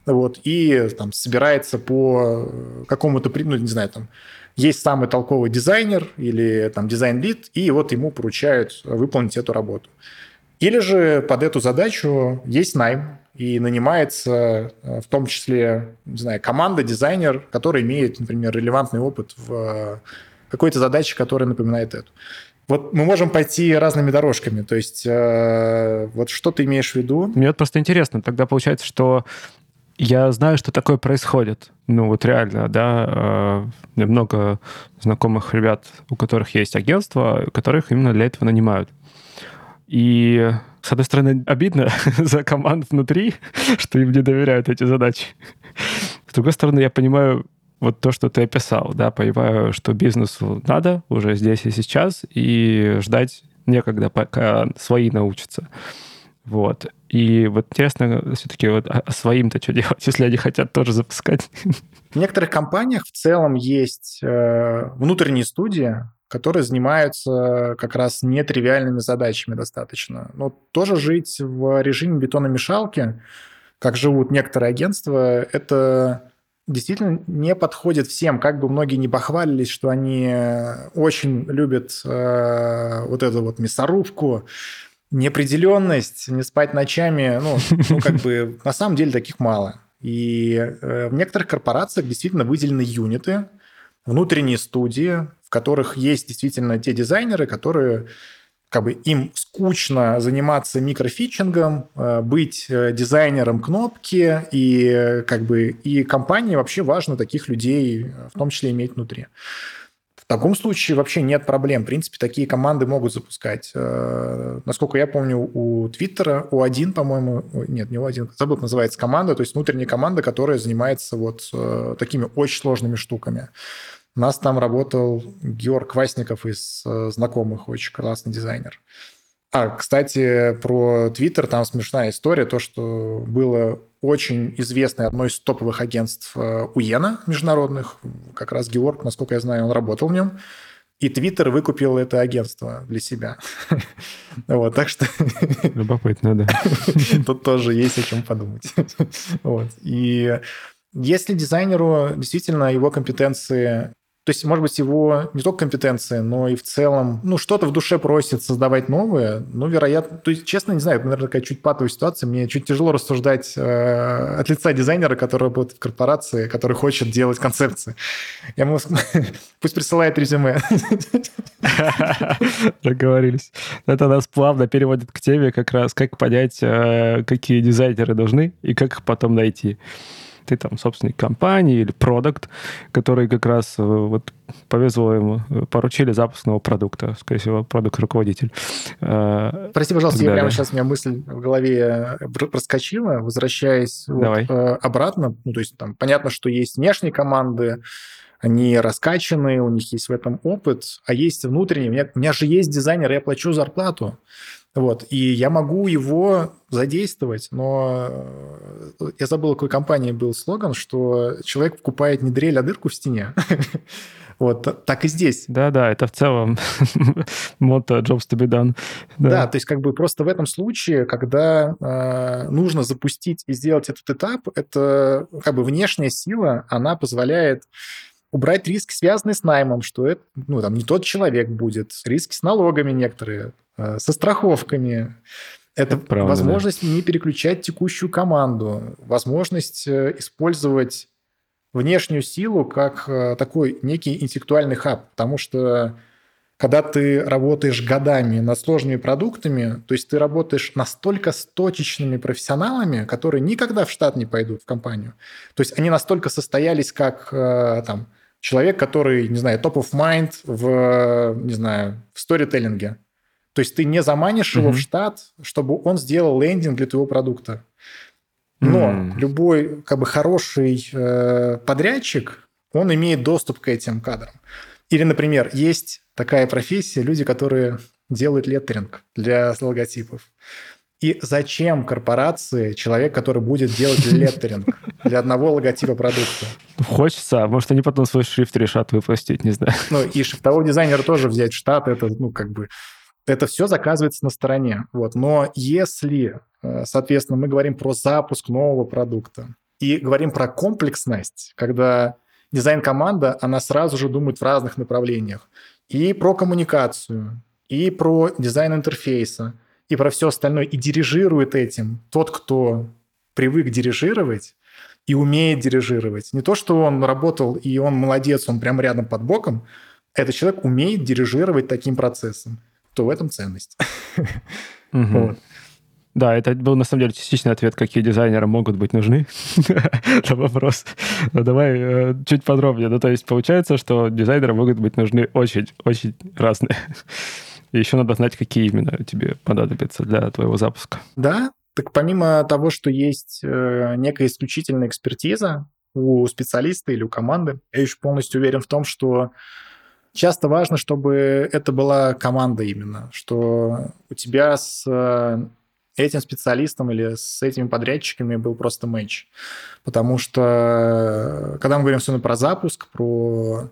вот, и там собирается по какому-то, ну, не знаю, там, есть самый толковый дизайнер или там дизайн-лид, и вот ему поручают выполнить эту работу. Или же под эту задачу есть найм, и нанимается э, в том числе, не знаю, команда, дизайнер, который имеет, например, релевантный опыт в э, какой-то задаче, которая напоминает эту. Вот мы можем пойти разными дорожками. То есть, э, вот что ты имеешь в виду? Мне вот просто интересно. Тогда получается, что я знаю, что такое происходит. Ну, вот реально, да. Э, много знакомых ребят, у которых есть агентство, которых именно для этого нанимают. И, с одной стороны, обидно за команд внутри, что им не доверяют эти задачи. С другой стороны, я понимаю вот то, что ты описал, да, понимаю, что бизнесу надо уже здесь и сейчас, и ждать некогда, пока свои научатся. Вот. И вот интересно все-таки вот а, своим-то что делать, если они хотят тоже запускать? В некоторых компаниях в целом есть э, внутренние студии, которые занимаются как раз нетривиальными задачами достаточно. Но тоже жить в режиме бетономешалки, как живут некоторые агентства, это действительно не подходит всем. Как бы многие не похвалились, что они очень любят э, вот эту вот мясорубку, неопределенность, не спать ночами. Ну, ну как бы на самом деле таких мало. И э, в некоторых корпорациях действительно выделены юниты, внутренние студии, которых есть действительно те дизайнеры, которые как бы им скучно заниматься микрофичингом, э, быть э, дизайнером кнопки, и э, как бы и компании вообще важно таких людей в том числе иметь внутри. В таком случае вообще нет проблем. В принципе, такие команды могут запускать. Насколько я помню, у Твиттера, у один, по-моему, нет, не у один, забыл, называется команда, то есть внутренняя команда, которая занимается вот такими очень сложными штуками. У нас там работал Георг Васников из э, знакомых, очень классный дизайнер. А, кстати, про Твиттер, там смешная история, то, что было очень известное одно из топовых агентств э, Уена международных, как раз Георг, насколько я знаю, он работал в нем. И Твиттер выкупил это агентство для себя. Вот, так что... Любопытно, да. Тут тоже есть о чем подумать. Вот. И если дизайнеру действительно его компетенции то есть, может быть, его не только компетенции, но и в целом, ну, что-то в душе просит создавать новое, ну, вероятно, то есть, честно, не знаю, это, наверное, такая чуть патовая ситуация, мне чуть тяжело рассуждать э, от лица дизайнера, который работает в корпорации, который хочет делать концепции. Я ему... Пусть присылает резюме. Договорились. Это нас плавно переводит к теме как раз, как понять, э, какие дизайнеры нужны и как их потом найти ты там собственник компании или продукт, который как раз э, вот повезло ему, э, поручили запуск нового продукта, скорее всего, продукт-руководитель. Э, Прости, пожалуйста, я прямо сейчас у меня мысль в голове проскочила, возвращаясь вот, обратно, ну, то есть там понятно, что есть внешние команды, они раскачаны, у них есть в этом опыт, а есть внутренние. У меня, у меня же есть дизайнер, я плачу зарплату. Вот, и я могу его задействовать, но э, я забыл, какой компании был слоган, что человек покупает не дрель, а дырку в стене. Вот, так и здесь. Да-да, это в целом мото jobs to be done. Да. да, то есть как бы просто в этом случае, когда э, нужно запустить и сделать этот этап, это как бы внешняя сила, она позволяет убрать риски, связанные с наймом, что это ну, там, не тот человек будет, риски с налогами некоторые, со страховками. Это, Это правда, возможность да. не переключать текущую команду, возможность э, использовать внешнюю силу как э, такой некий интеллектуальный хаб, потому что когда ты работаешь годами над сложными продуктами, то есть ты работаешь настолько с точечными профессионалами, которые никогда в штат не пойдут в компанию. То есть они настолько состоялись как там, человек, который, не знаю, топ of mind в, не знаю, в сторителлинге. То есть ты не заманишь его mm-hmm. в штат, чтобы он сделал лендинг для твоего продукта. Но mm-hmm. любой как бы хороший э, подрядчик, он имеет доступ к этим кадрам. Или, например, есть такая профессия, люди, которые делают леттеринг для логотипов. И зачем корпорации человек, который будет делать леттеринг для одного логотипа продукта? Хочется, а может, они потом свой шрифт решат выпустить, не знаю. Ну, и шрифтового дизайнера тоже взять в штат, это, ну, как бы это все заказывается на стороне. Вот. Но если, э, соответственно, мы говорим про запуск нового продукта и говорим про комплексность, когда дизайн-команда, она сразу же думает в разных направлениях. И про коммуникацию, и про дизайн интерфейса, и про все остальное, и дирижирует этим тот, кто привык дирижировать и умеет дирижировать. Не то, что он работал, и он молодец, он прямо рядом под боком, этот человек умеет дирижировать таким процессом то в этом ценность. Вот. Да, это был на самом деле частичный ответ, какие дизайнеры могут быть нужны на вопрос. Но давай э, чуть подробнее. Ну, то есть получается, что дизайнеры могут быть нужны очень-очень разные. И еще надо знать, какие именно тебе понадобятся для твоего запуска. Да, так помимо того, что есть э, некая исключительная экспертиза у специалиста или у команды, я еще полностью уверен в том, что часто важно, чтобы это была команда именно, что у тебя с э, этим специалистом или с этими подрядчиками был просто матч. Потому что, э, когда мы говорим особенно про запуск, про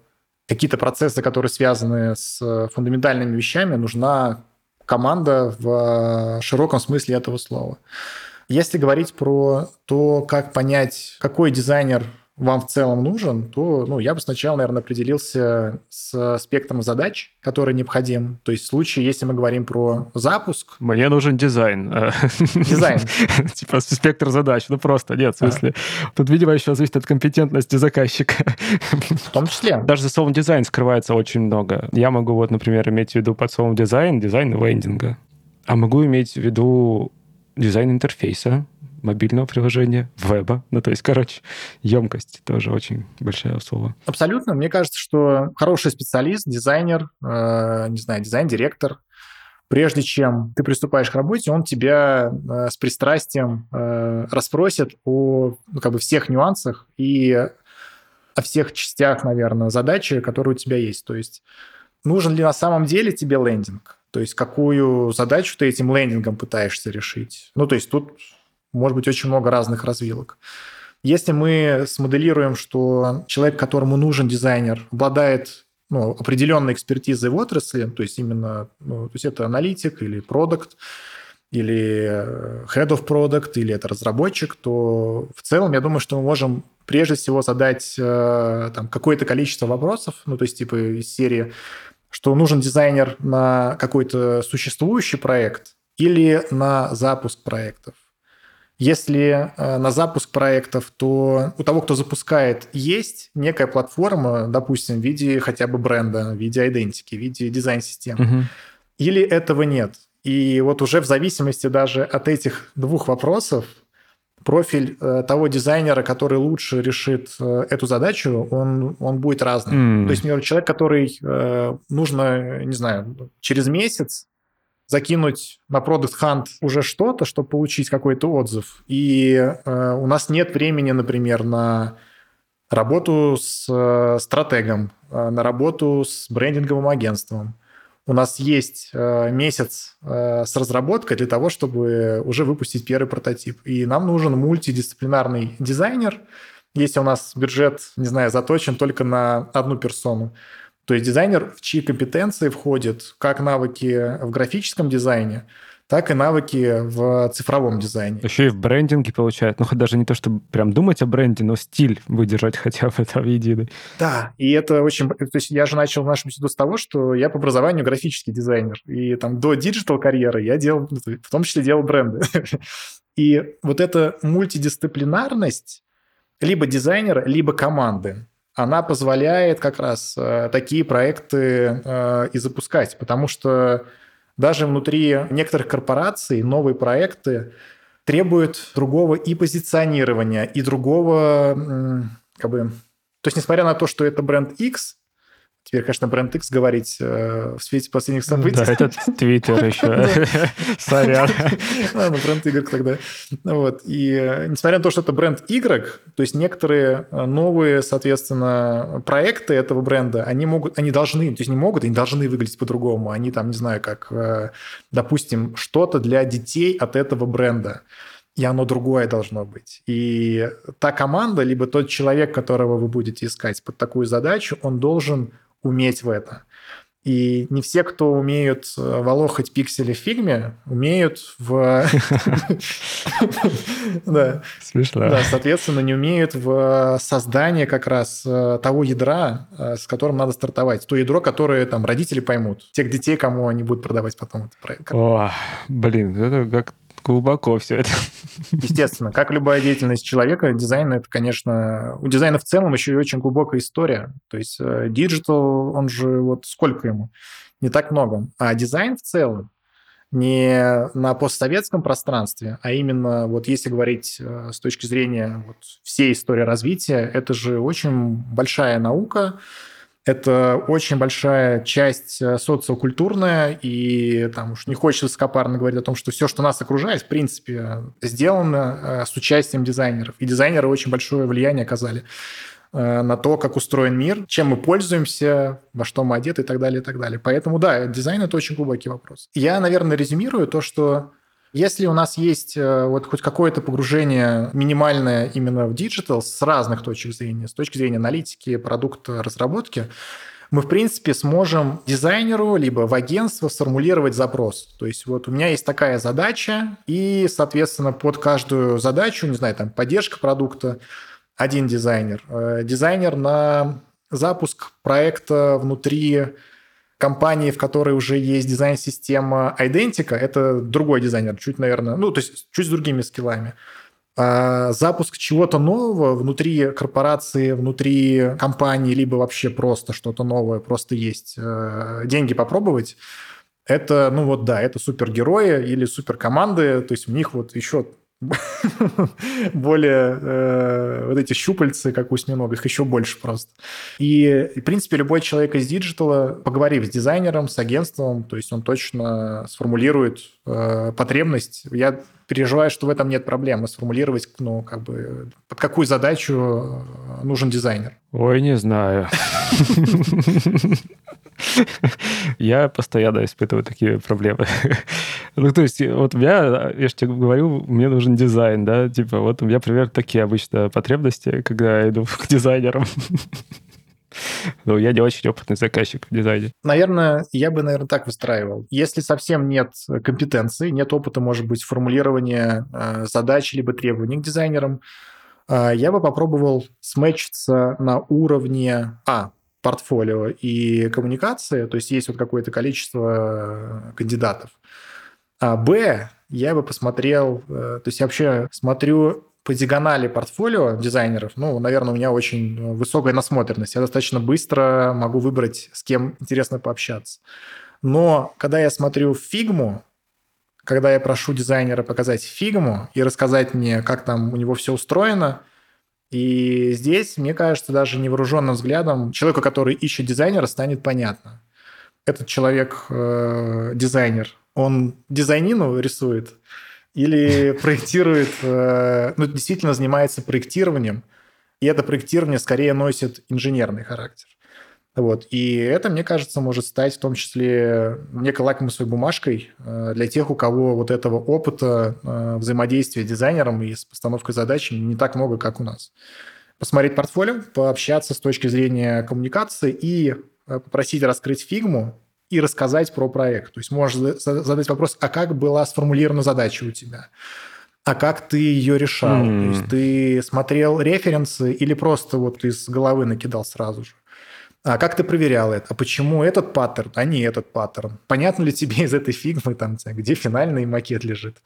какие-то процессы, которые связаны с фундаментальными вещами, нужна команда в широком смысле этого слова. Если говорить про то, как понять, какой дизайнер вам в целом нужен, то ну, я бы сначала, наверное, определился с спектром задач, который необходим. То есть в случае, если мы говорим про запуск... Мне нужен дизайн. Дизайн. Типа спектр задач. Ну просто нет, в смысле. Тут, видимо, еще зависит от компетентности заказчика. В том числе. Даже за словом дизайн скрывается очень много. Я могу вот, например, иметь в виду под словом дизайн, дизайн лендинга. А могу иметь в виду дизайн интерфейса, мобильного приложения, веба. Ну, то есть, короче, емкость тоже очень большая слово. Абсолютно. Мне кажется, что хороший специалист, дизайнер, э, не знаю, дизайн-директор, прежде чем ты приступаешь к работе, он тебя э, с пристрастием э, расспросит о ну, как бы всех нюансах и о всех частях, наверное, задачи, которые у тебя есть. То есть нужен ли на самом деле тебе лендинг? То есть какую задачу ты этим лендингом пытаешься решить? Ну, то есть тут может быть очень много разных развилок. Если мы смоделируем, что человек, которому нужен дизайнер, обладает ну, определенной экспертизой в отрасли, то есть именно, ну, то есть это аналитик или продукт, или э, head of product, или это разработчик, то в целом я думаю, что мы можем прежде всего задать э, там какое-то количество вопросов, ну, то есть типа из серии, что нужен дизайнер на какой-то существующий проект или на запуск проектов. Если э, на запуск проектов, то у того, кто запускает, есть некая платформа, допустим, в виде хотя бы бренда, в виде идентики, в виде дизайн-системы. Угу. Или этого нет. И вот уже в зависимости даже от этих двух вопросов профиль э, того дизайнера, который лучше решит э, эту задачу, он, он будет разным. Mm. То есть, например, человек, который нужно, не знаю, через месяц закинуть на Product Hunt уже что-то, чтобы получить какой-то отзыв. И э, у нас нет времени, например, на работу с э, стратегом, э, на работу с брендинговым агентством. У нас есть э, месяц э, с разработкой для того, чтобы уже выпустить первый прототип. И нам нужен мультидисциплинарный дизайнер, если у нас бюджет, не знаю, заточен только на одну персону. То есть дизайнер, в чьи компетенции входят как навыки в графическом дизайне, так и навыки в цифровом дизайне. Еще и в брендинге получается. Ну, хоть даже не то, чтобы прям думать о бренде, но стиль выдержать хотя бы там единый. Да, и это очень... То есть я же начал нашу беседу с того, что я по образованию графический дизайнер. И там до digital карьеры я делал, в том числе делал бренды. И вот эта мультидисциплинарность либо дизайнера, либо команды, она позволяет как раз э, такие проекты э, и запускать, потому что даже внутри некоторых корпораций новые проекты требуют другого и позиционирования, и другого, как бы... То есть, несмотря на то, что это бренд X, Теперь, конечно, бренд X говорить э, в свете последних событий. Да, это Твиттер еще. Сорян. Ладно, бренд Y тогда. Вот. И э, несмотря на то, что это бренд Y, то есть некоторые э, новые, соответственно, проекты этого бренда, они могут, они должны, то есть не могут, они должны выглядеть по-другому. Они там, не знаю, как, э, допустим, что-то для детей от этого бренда и оно другое должно быть. И та команда, либо тот человек, которого вы будете искать под такую задачу, он должен уметь в это. И не все, кто умеют э, волохать пиксели в Figma, умеют в... Да. Смешно. Да, соответственно, не умеют в создании как раз э, того ядра, э, с которым надо стартовать. То ядро, которое там родители поймут. Тех детей, кому они будут продавать потом этот проект. О, блин, это как глубоко все это. Естественно, как любая деятельность человека, дизайн это, конечно, у дизайна в целом еще и очень глубокая история. То есть digital, он же вот сколько ему? Не так много. А дизайн в целом не на постсоветском пространстве, а именно вот если говорить э, с точки зрения вот всей истории развития, это же очень большая наука, это очень большая часть э, социокультурная, и там уж не хочется высокопарно говорить о том, что все, что нас окружает, в принципе, сделано э, с участием дизайнеров. И дизайнеры очень большое влияние оказали э, на то, как устроен мир, чем мы пользуемся, во что мы одеты и так далее, и так далее. Поэтому, да, дизайн – это очень глубокий вопрос. Я, наверное, резюмирую то, что если у нас есть э, вот хоть какое-то погружение минимальное именно в digital с разных точек зрения, с точки зрения аналитики, продукта, разработки, мы, в принципе, сможем дизайнеру либо в агентство сформулировать запрос. То есть вот у меня есть такая задача, и, соответственно, под каждую задачу, не знаю, там, поддержка продукта, один дизайнер. Э, дизайнер на запуск проекта внутри компании, в которой уже есть дизайн-система Identica, это другой дизайнер, чуть, наверное, ну, то есть чуть с другими скиллами. А запуск чего-то нового внутри корпорации, внутри компании, либо вообще просто что-то новое, просто есть э, деньги попробовать, это, ну вот да, это супергерои или суперкоманды, то есть у них вот еще более э, вот эти щупальцы, как у осьминогов, еще больше просто. И, в принципе, любой человек из digital а, поговорив с дизайнером, с агентством, то есть он точно сформулирует э, потребность. Я переживаю, что в этом нет проблемы сформулировать, ну, как бы, под какую задачу э, нужен дизайнер. Ой, не знаю. Я постоянно испытываю такие проблемы. Ну, то есть, вот меня, я же тебе говорю, мне нужен дизайн, да, типа, вот у меня примерно такие обычно потребности, когда я иду к дизайнерам. Ну, я не очень опытный заказчик в дизайне. Наверное, я бы, наверное, так выстраивал. Если совсем нет компетенции, нет опыта, может быть, формулирования э, задач либо требований к дизайнерам, э, я бы попробовал сметчиться на уровне А, портфолио и коммуникации, то есть есть вот какое-то количество кандидатов. А Б, я бы посмотрел, э, то есть я вообще смотрю по диагонали портфолио дизайнеров, ну, наверное, у меня очень высокая насмотренность. Я достаточно быстро могу выбрать, с кем интересно пообщаться. Но когда я смотрю фигму, когда я прошу дизайнера показать фигму и рассказать мне, как там у него все устроено, и здесь, мне кажется, даже невооруженным взглядом человеку, который ищет дизайнера, станет понятно. Этот человек э, дизайнер, он дизайнину рисует или проектирует, э, ну, действительно занимается проектированием, и это проектирование скорее носит инженерный характер. Вот. И это, мне кажется, может стать в том числе некой лакмусовой бумажкой э, для тех, у кого вот этого опыта э, взаимодействия с дизайнером и с постановкой задач не так много, как у нас. Посмотреть портфолио, пообщаться с точки зрения коммуникации и попросить раскрыть фигму и рассказать про проект. То есть можно задать вопрос, а как была сформулирована задача у тебя? А как ты ее решал? Mm. То есть ты смотрел референсы или просто вот из головы накидал сразу же? А как ты проверял это? А почему этот паттерн, а не этот паттерн? Понятно ли тебе из этой фигмы, там, где финальный макет лежит,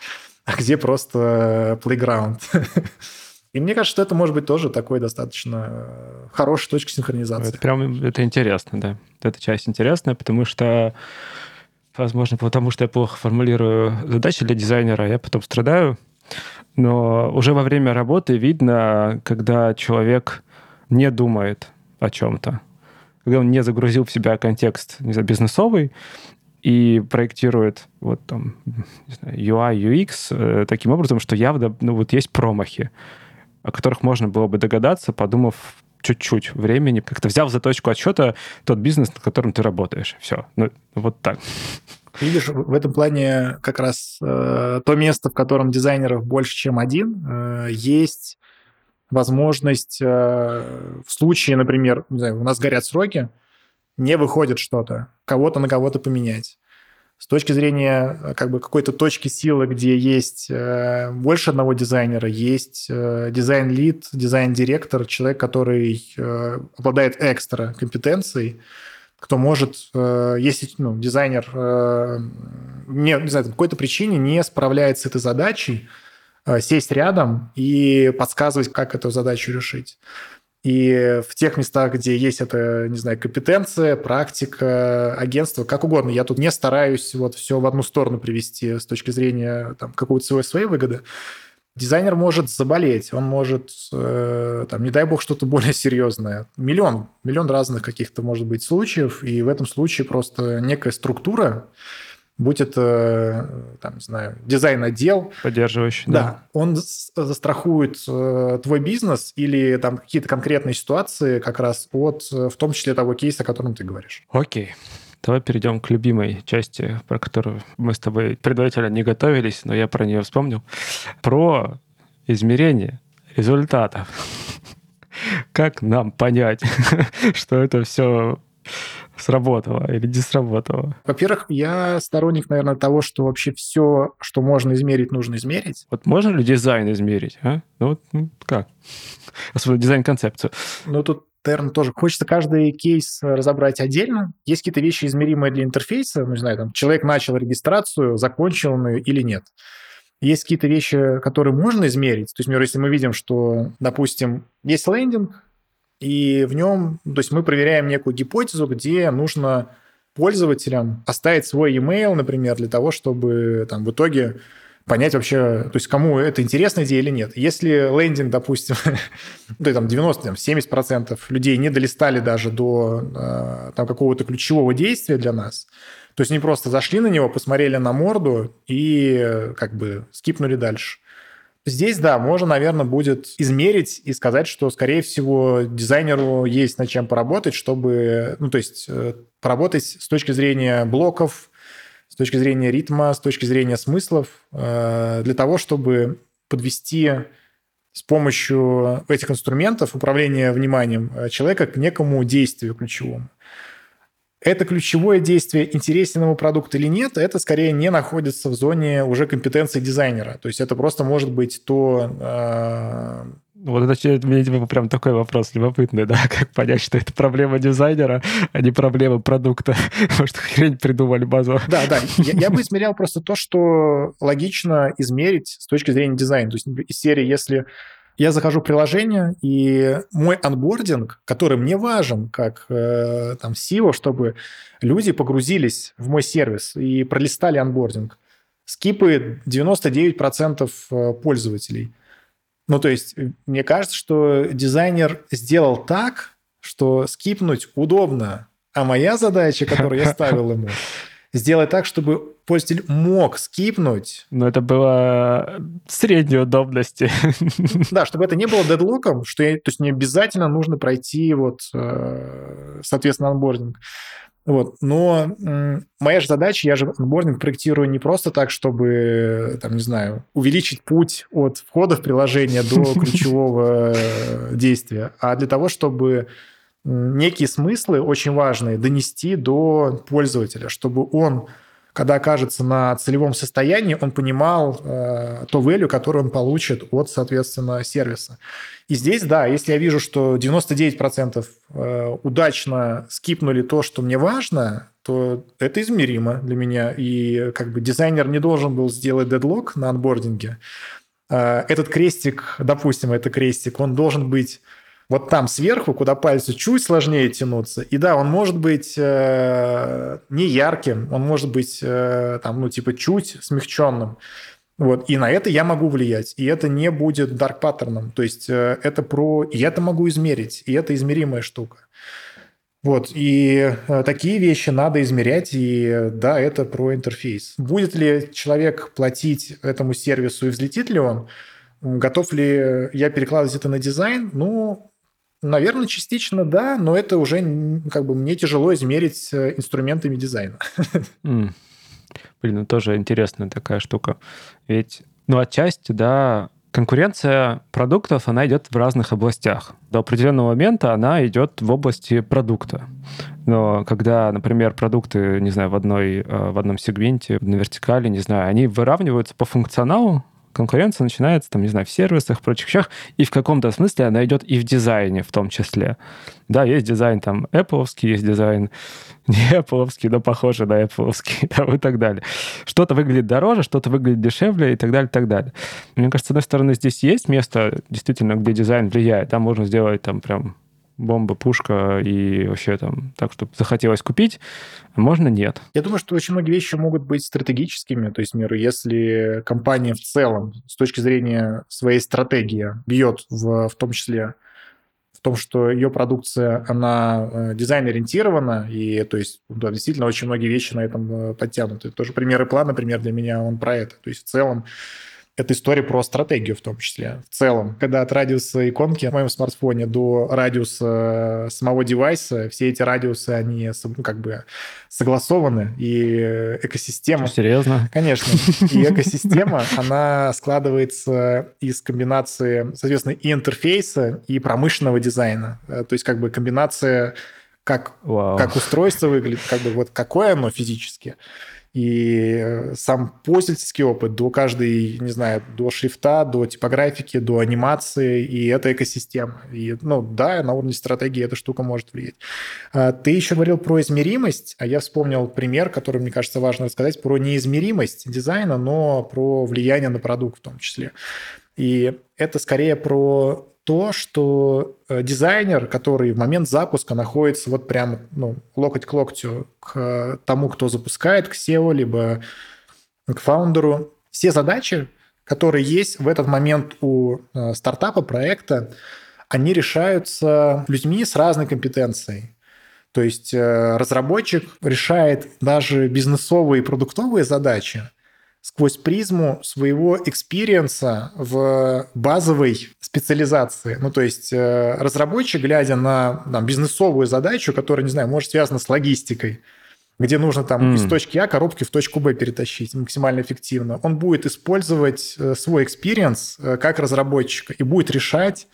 а где просто playground? И мне кажется, что это может быть тоже такой достаточно э, хорошей точкой синхронизации. Это прям это интересно, да. Эта часть интересная, потому что, возможно, потому что я плохо формулирую задачи для дизайнера, я потом страдаю. Но уже во время работы видно, когда человек не думает о чем-то, когда он не загрузил в себя контекст не знаю, бизнесовый, и проектирует вот там знаю, UI, UX э, таким образом, что явно ну, вот есть промахи о которых можно было бы догадаться, подумав чуть-чуть времени, как-то взяв за точку отсчета тот бизнес, над которым ты работаешь. Все. Ну, вот так. Видишь, в этом плане как раз э, то место, в котором дизайнеров больше, чем один, э, есть возможность э, в случае, например, не знаю, у нас горят сроки, не выходит что-то, кого-то на кого-то поменять. С точки зрения э, как бы какой-то точки силы, где есть э, больше одного дизайнера, есть э, дизайн-лид, дизайн-директор, человек, который э, обладает экстра компетенцией, кто может, э, если ну, дизайнер э, не, не знаю, по какой-то причине не справляется с этой задачей, сесть рядом и подсказывать, как эту задачу решить. И в тех местах, где есть это, не знаю, компетенция, практика, агентство, как угодно, я тут не стараюсь вот все в одну сторону привести с точки зрения там, какой-то своей, своей выгоды. Дизайнер может заболеть, он может, э, там, не дай бог, что-то более серьезное. Миллион, миллион разных каких-то, может быть, случаев, и в этом случае просто некая структура, будь это, там, не знаю, дизайн-отдел. Поддерживающий, да. Да, он застрахует э, твой бизнес или там какие-то конкретные ситуации как раз от, э, в том числе, того кейса, о котором ты говоришь. Окей. Давай перейдем к любимой части, про которую мы с тобой предварительно не готовились, но я про нее вспомнил. Про измерение результатов. Как нам понять, что это все сработало или не сработало? Во-первых, я сторонник, наверное, того, что вообще все, что можно измерить, нужно измерить. Вот можно ли дизайн измерить? А? Ну вот ну, как? Особенно дизайн-концепцию. Ну тут наверное, тоже хочется каждый кейс разобрать отдельно. Есть какие-то вещи, измеримые для интерфейса, ну, не знаю, там, человек начал регистрацию, закончил он ее или нет. Есть какие-то вещи, которые можно измерить. То есть, например, если мы видим, что, допустим, есть лендинг, и в нем, то есть мы проверяем некую гипотезу, где нужно пользователям оставить свой email, например, для того, чтобы там в итоге понять вообще, то есть кому это интересная идея или нет. Если лендинг, допустим, ну, там 90, там, 70% людей не долистали даже до э, там, какого-то ключевого действия для нас, то есть они просто зашли на него, посмотрели на морду и как бы скипнули дальше. Здесь, да, можно, наверное, будет измерить и сказать, что, скорее всего, дизайнеру есть над чем поработать, чтобы, ну, то есть э, поработать с точки зрения блоков, с точки зрения ритма, с точки зрения смыслов, э, для того, чтобы подвести с помощью этих инструментов управления вниманием человека к некому действию ключевому. Это ключевое действие, интересен ему продукт или нет, это скорее не находится в зоне уже компетенции дизайнера. То есть это просто может быть то... Э... Вот это, видимо, прям такой вопрос любопытный, да, как понять, что это проблема дизайнера, а не проблема продукта. Может, хрень придумали базу. Да, да. Я, я бы измерял просто то, что логично измерить с точки зрения дизайна. То есть из серии, если я захожу в приложение, и мой анбординг, который мне важен как э, там SEO, чтобы люди погрузились в мой сервис и пролистали анбординг, скипает 99% э, пользователей. Ну, то есть, мне кажется, что дизайнер сделал так, что скипнуть удобно. А моя задача, которую я ставил ему, сделать так, чтобы пользователь мог скипнуть. Но это было средней удобности. Да, чтобы это не было дедлоком, что я, то есть не обязательно нужно пройти вот, э, соответственно, анбординг. Вот. Но моя же задача, я же анбординг проектирую не просто так, чтобы, там, не знаю, увеличить путь от входа в приложение до ключевого действия, а для того, чтобы некие смыслы очень важные донести до пользователя, чтобы он, когда окажется на целевом состоянии, он понимал э, то value, которое он получит от, соответственно, сервиса. И здесь, да, если я вижу, что 99% э, удачно скипнули то, что мне важно, то это измеримо для меня. И как бы дизайнер не должен был сделать дедлог на анбординге. Э, этот крестик, допустим, это крестик, он должен быть вот там сверху, куда пальцы чуть сложнее тянуться. И да, он может быть э, не ярким, он может быть э, там, ну, типа чуть смягченным. Вот, и на это я могу влиять, и это не будет дарк паттерном, то есть э, это про... И это могу измерить, и это измеримая штука. Вот, и э, такие вещи надо измерять, и да, это про интерфейс. Будет ли человек платить этому сервису и взлетит ли он? Готов ли я перекладывать это на дизайн? Ну, Наверное, частично да, но это уже как бы мне тяжело измерить э, инструментами дизайна. Mm. Блин, ну тоже интересная такая штука. Ведь, ну, отчасти, да, конкуренция продуктов, она идет в разных областях. До определенного момента она идет в области продукта. Но когда, например, продукты, не знаю, в, одной, э, в одном сегменте, на вертикали, не знаю, они выравниваются по функционалу, конкуренция начинается, там, не знаю, в сервисах, в прочих вещах, и в каком-то смысле она идет и в дизайне в том числе. Да, есть дизайн там Apple, есть дизайн не Apple, но похожий на Apple там, и так далее. Что-то выглядит дороже, что-то выглядит дешевле и так далее, и так далее. Мне кажется, с одной стороны, здесь есть место, действительно, где дизайн влияет. Там можно сделать там прям бомба, пушка и вообще там так, чтобы захотелось купить, а можно нет. Я думаю, что очень многие вещи могут быть стратегическими, то есть, миру, если компания в целом с точки зрения своей стратегии бьет в, в том числе в том, что ее продукция, она э, дизайн-ориентирована, и то есть, да, действительно, очень многие вещи на этом э, подтянуты. Тоже пример Apple, например, для меня он про это. То есть, в целом, это история про стратегию в том числе. В целом, когда от радиуса иконки в моем смартфоне до радиуса самого девайса, все эти радиусы, они ну, как бы согласованы, и экосистема... Что, серьезно? Конечно. И экосистема, она складывается из комбинации, соответственно, и интерфейса, и промышленного дизайна. Э, то есть как бы комбинация как, как устройство выглядит, как бы вот какое оно физически, и сам пользовательский опыт до каждой, не знаю, до шрифта, до типографики, до анимации, и это экосистема. И, ну, да, на уровне стратегии эта штука может влиять. А, ты еще говорил про измеримость, а я вспомнил пример, который, мне кажется, важно рассказать, про неизмеримость дизайна, но про влияние на продукт в том числе. И это скорее про то, что э, дизайнер, который в момент запуска находится вот прям ну, локоть к локтю к тому, кто запускает, к SEO, либо к фаундеру, все задачи, которые есть в этот момент у э, стартапа, проекта, они решаются людьми с разной компетенцией. То есть э, разработчик решает даже бизнесовые и продуктовые задачи, сквозь призму своего experience а в базовой специализации. Ну, то есть э, разработчик, глядя на там, бизнесовую задачу, которая, не знаю, может связана с логистикой, где нужно там mm. из точки А коробки в точку Б перетащить максимально эффективно, он будет использовать э, свой experience э, как разработчика и будет решать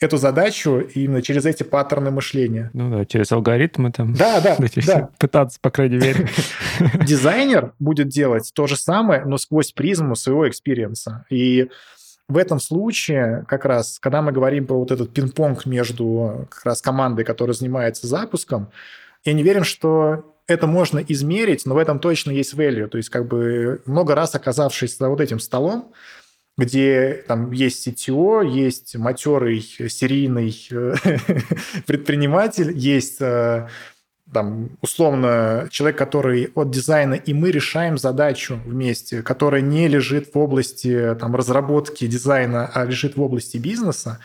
эту задачу именно через эти паттерны мышления. Ну да, через алгоритмы там. Да, да, да. Пытаться, по крайней мере. Дизайнер будет делать то же самое, но сквозь призму своего experience а. И в этом случае, как раз, когда мы говорим про вот этот пинг-понг между как раз командой, которая занимается запуском, я не верен, что это можно измерить, но в этом точно есть value. То есть как бы много раз оказавшись за вот этим столом, где там есть CTO, есть матерый серийный э, предприниматель, есть э, там, условно, человек, который от дизайна, и мы решаем задачу вместе, которая не лежит в области там, разработки дизайна, а лежит в области бизнеса,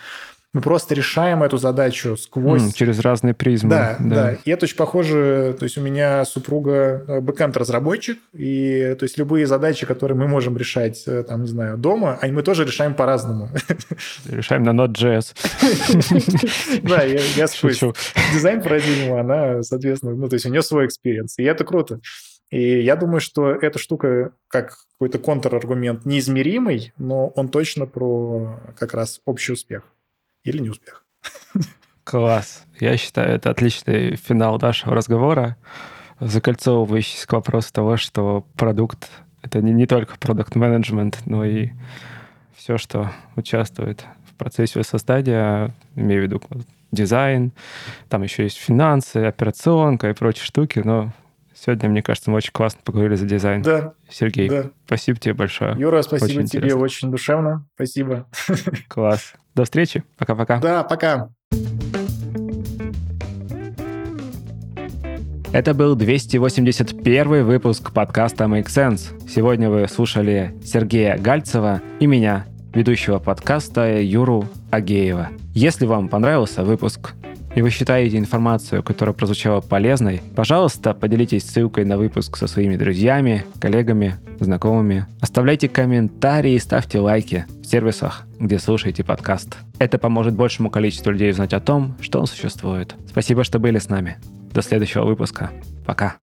мы просто решаем эту задачу сквозь... Mm, через разные призмы. Да, да, да. И это очень похоже... То есть у меня супруга э, backend-разработчик, и то есть любые задачи, которые мы можем решать, э, там, не знаю, дома, они мы тоже решаем по-разному. Решаем на Node.js. Да, я шучу. Дизайн-парадигма, она, соответственно, ну, то есть у нее свой experience, и это круто. И я думаю, что эта штука, как какой-то контраргумент, неизмеримый, но он точно про как раз общий успех или неуспех. Класс. Я считаю, это отличный финал нашего разговора, закольцовывающийся к вопросу того, что продукт — это не, не только продукт-менеджмент, но и все, что участвует в процессе создания, имею в виду дизайн, там еще есть финансы, операционка и прочие штуки, но сегодня, мне кажется, мы очень классно поговорили за дизайн. Да. Сергей, да. спасибо тебе большое. Юра, спасибо очень тебе, интересно. очень душевно. Спасибо. Класс. До встречи. Пока-пока. Да, пока. Это был 281 выпуск подкаста Make Sense. Сегодня вы слушали Сергея Гальцева и меня, ведущего подкаста Юру Агеева. Если вам понравился выпуск, и вы считаете информацию, которая прозвучала полезной, пожалуйста, поделитесь ссылкой на выпуск со своими друзьями, коллегами, знакомыми. Оставляйте комментарии и ставьте лайки в сервисах, где слушаете подкаст. Это поможет большему количеству людей узнать о том, что он существует. Спасибо, что были с нами. До следующего выпуска. Пока.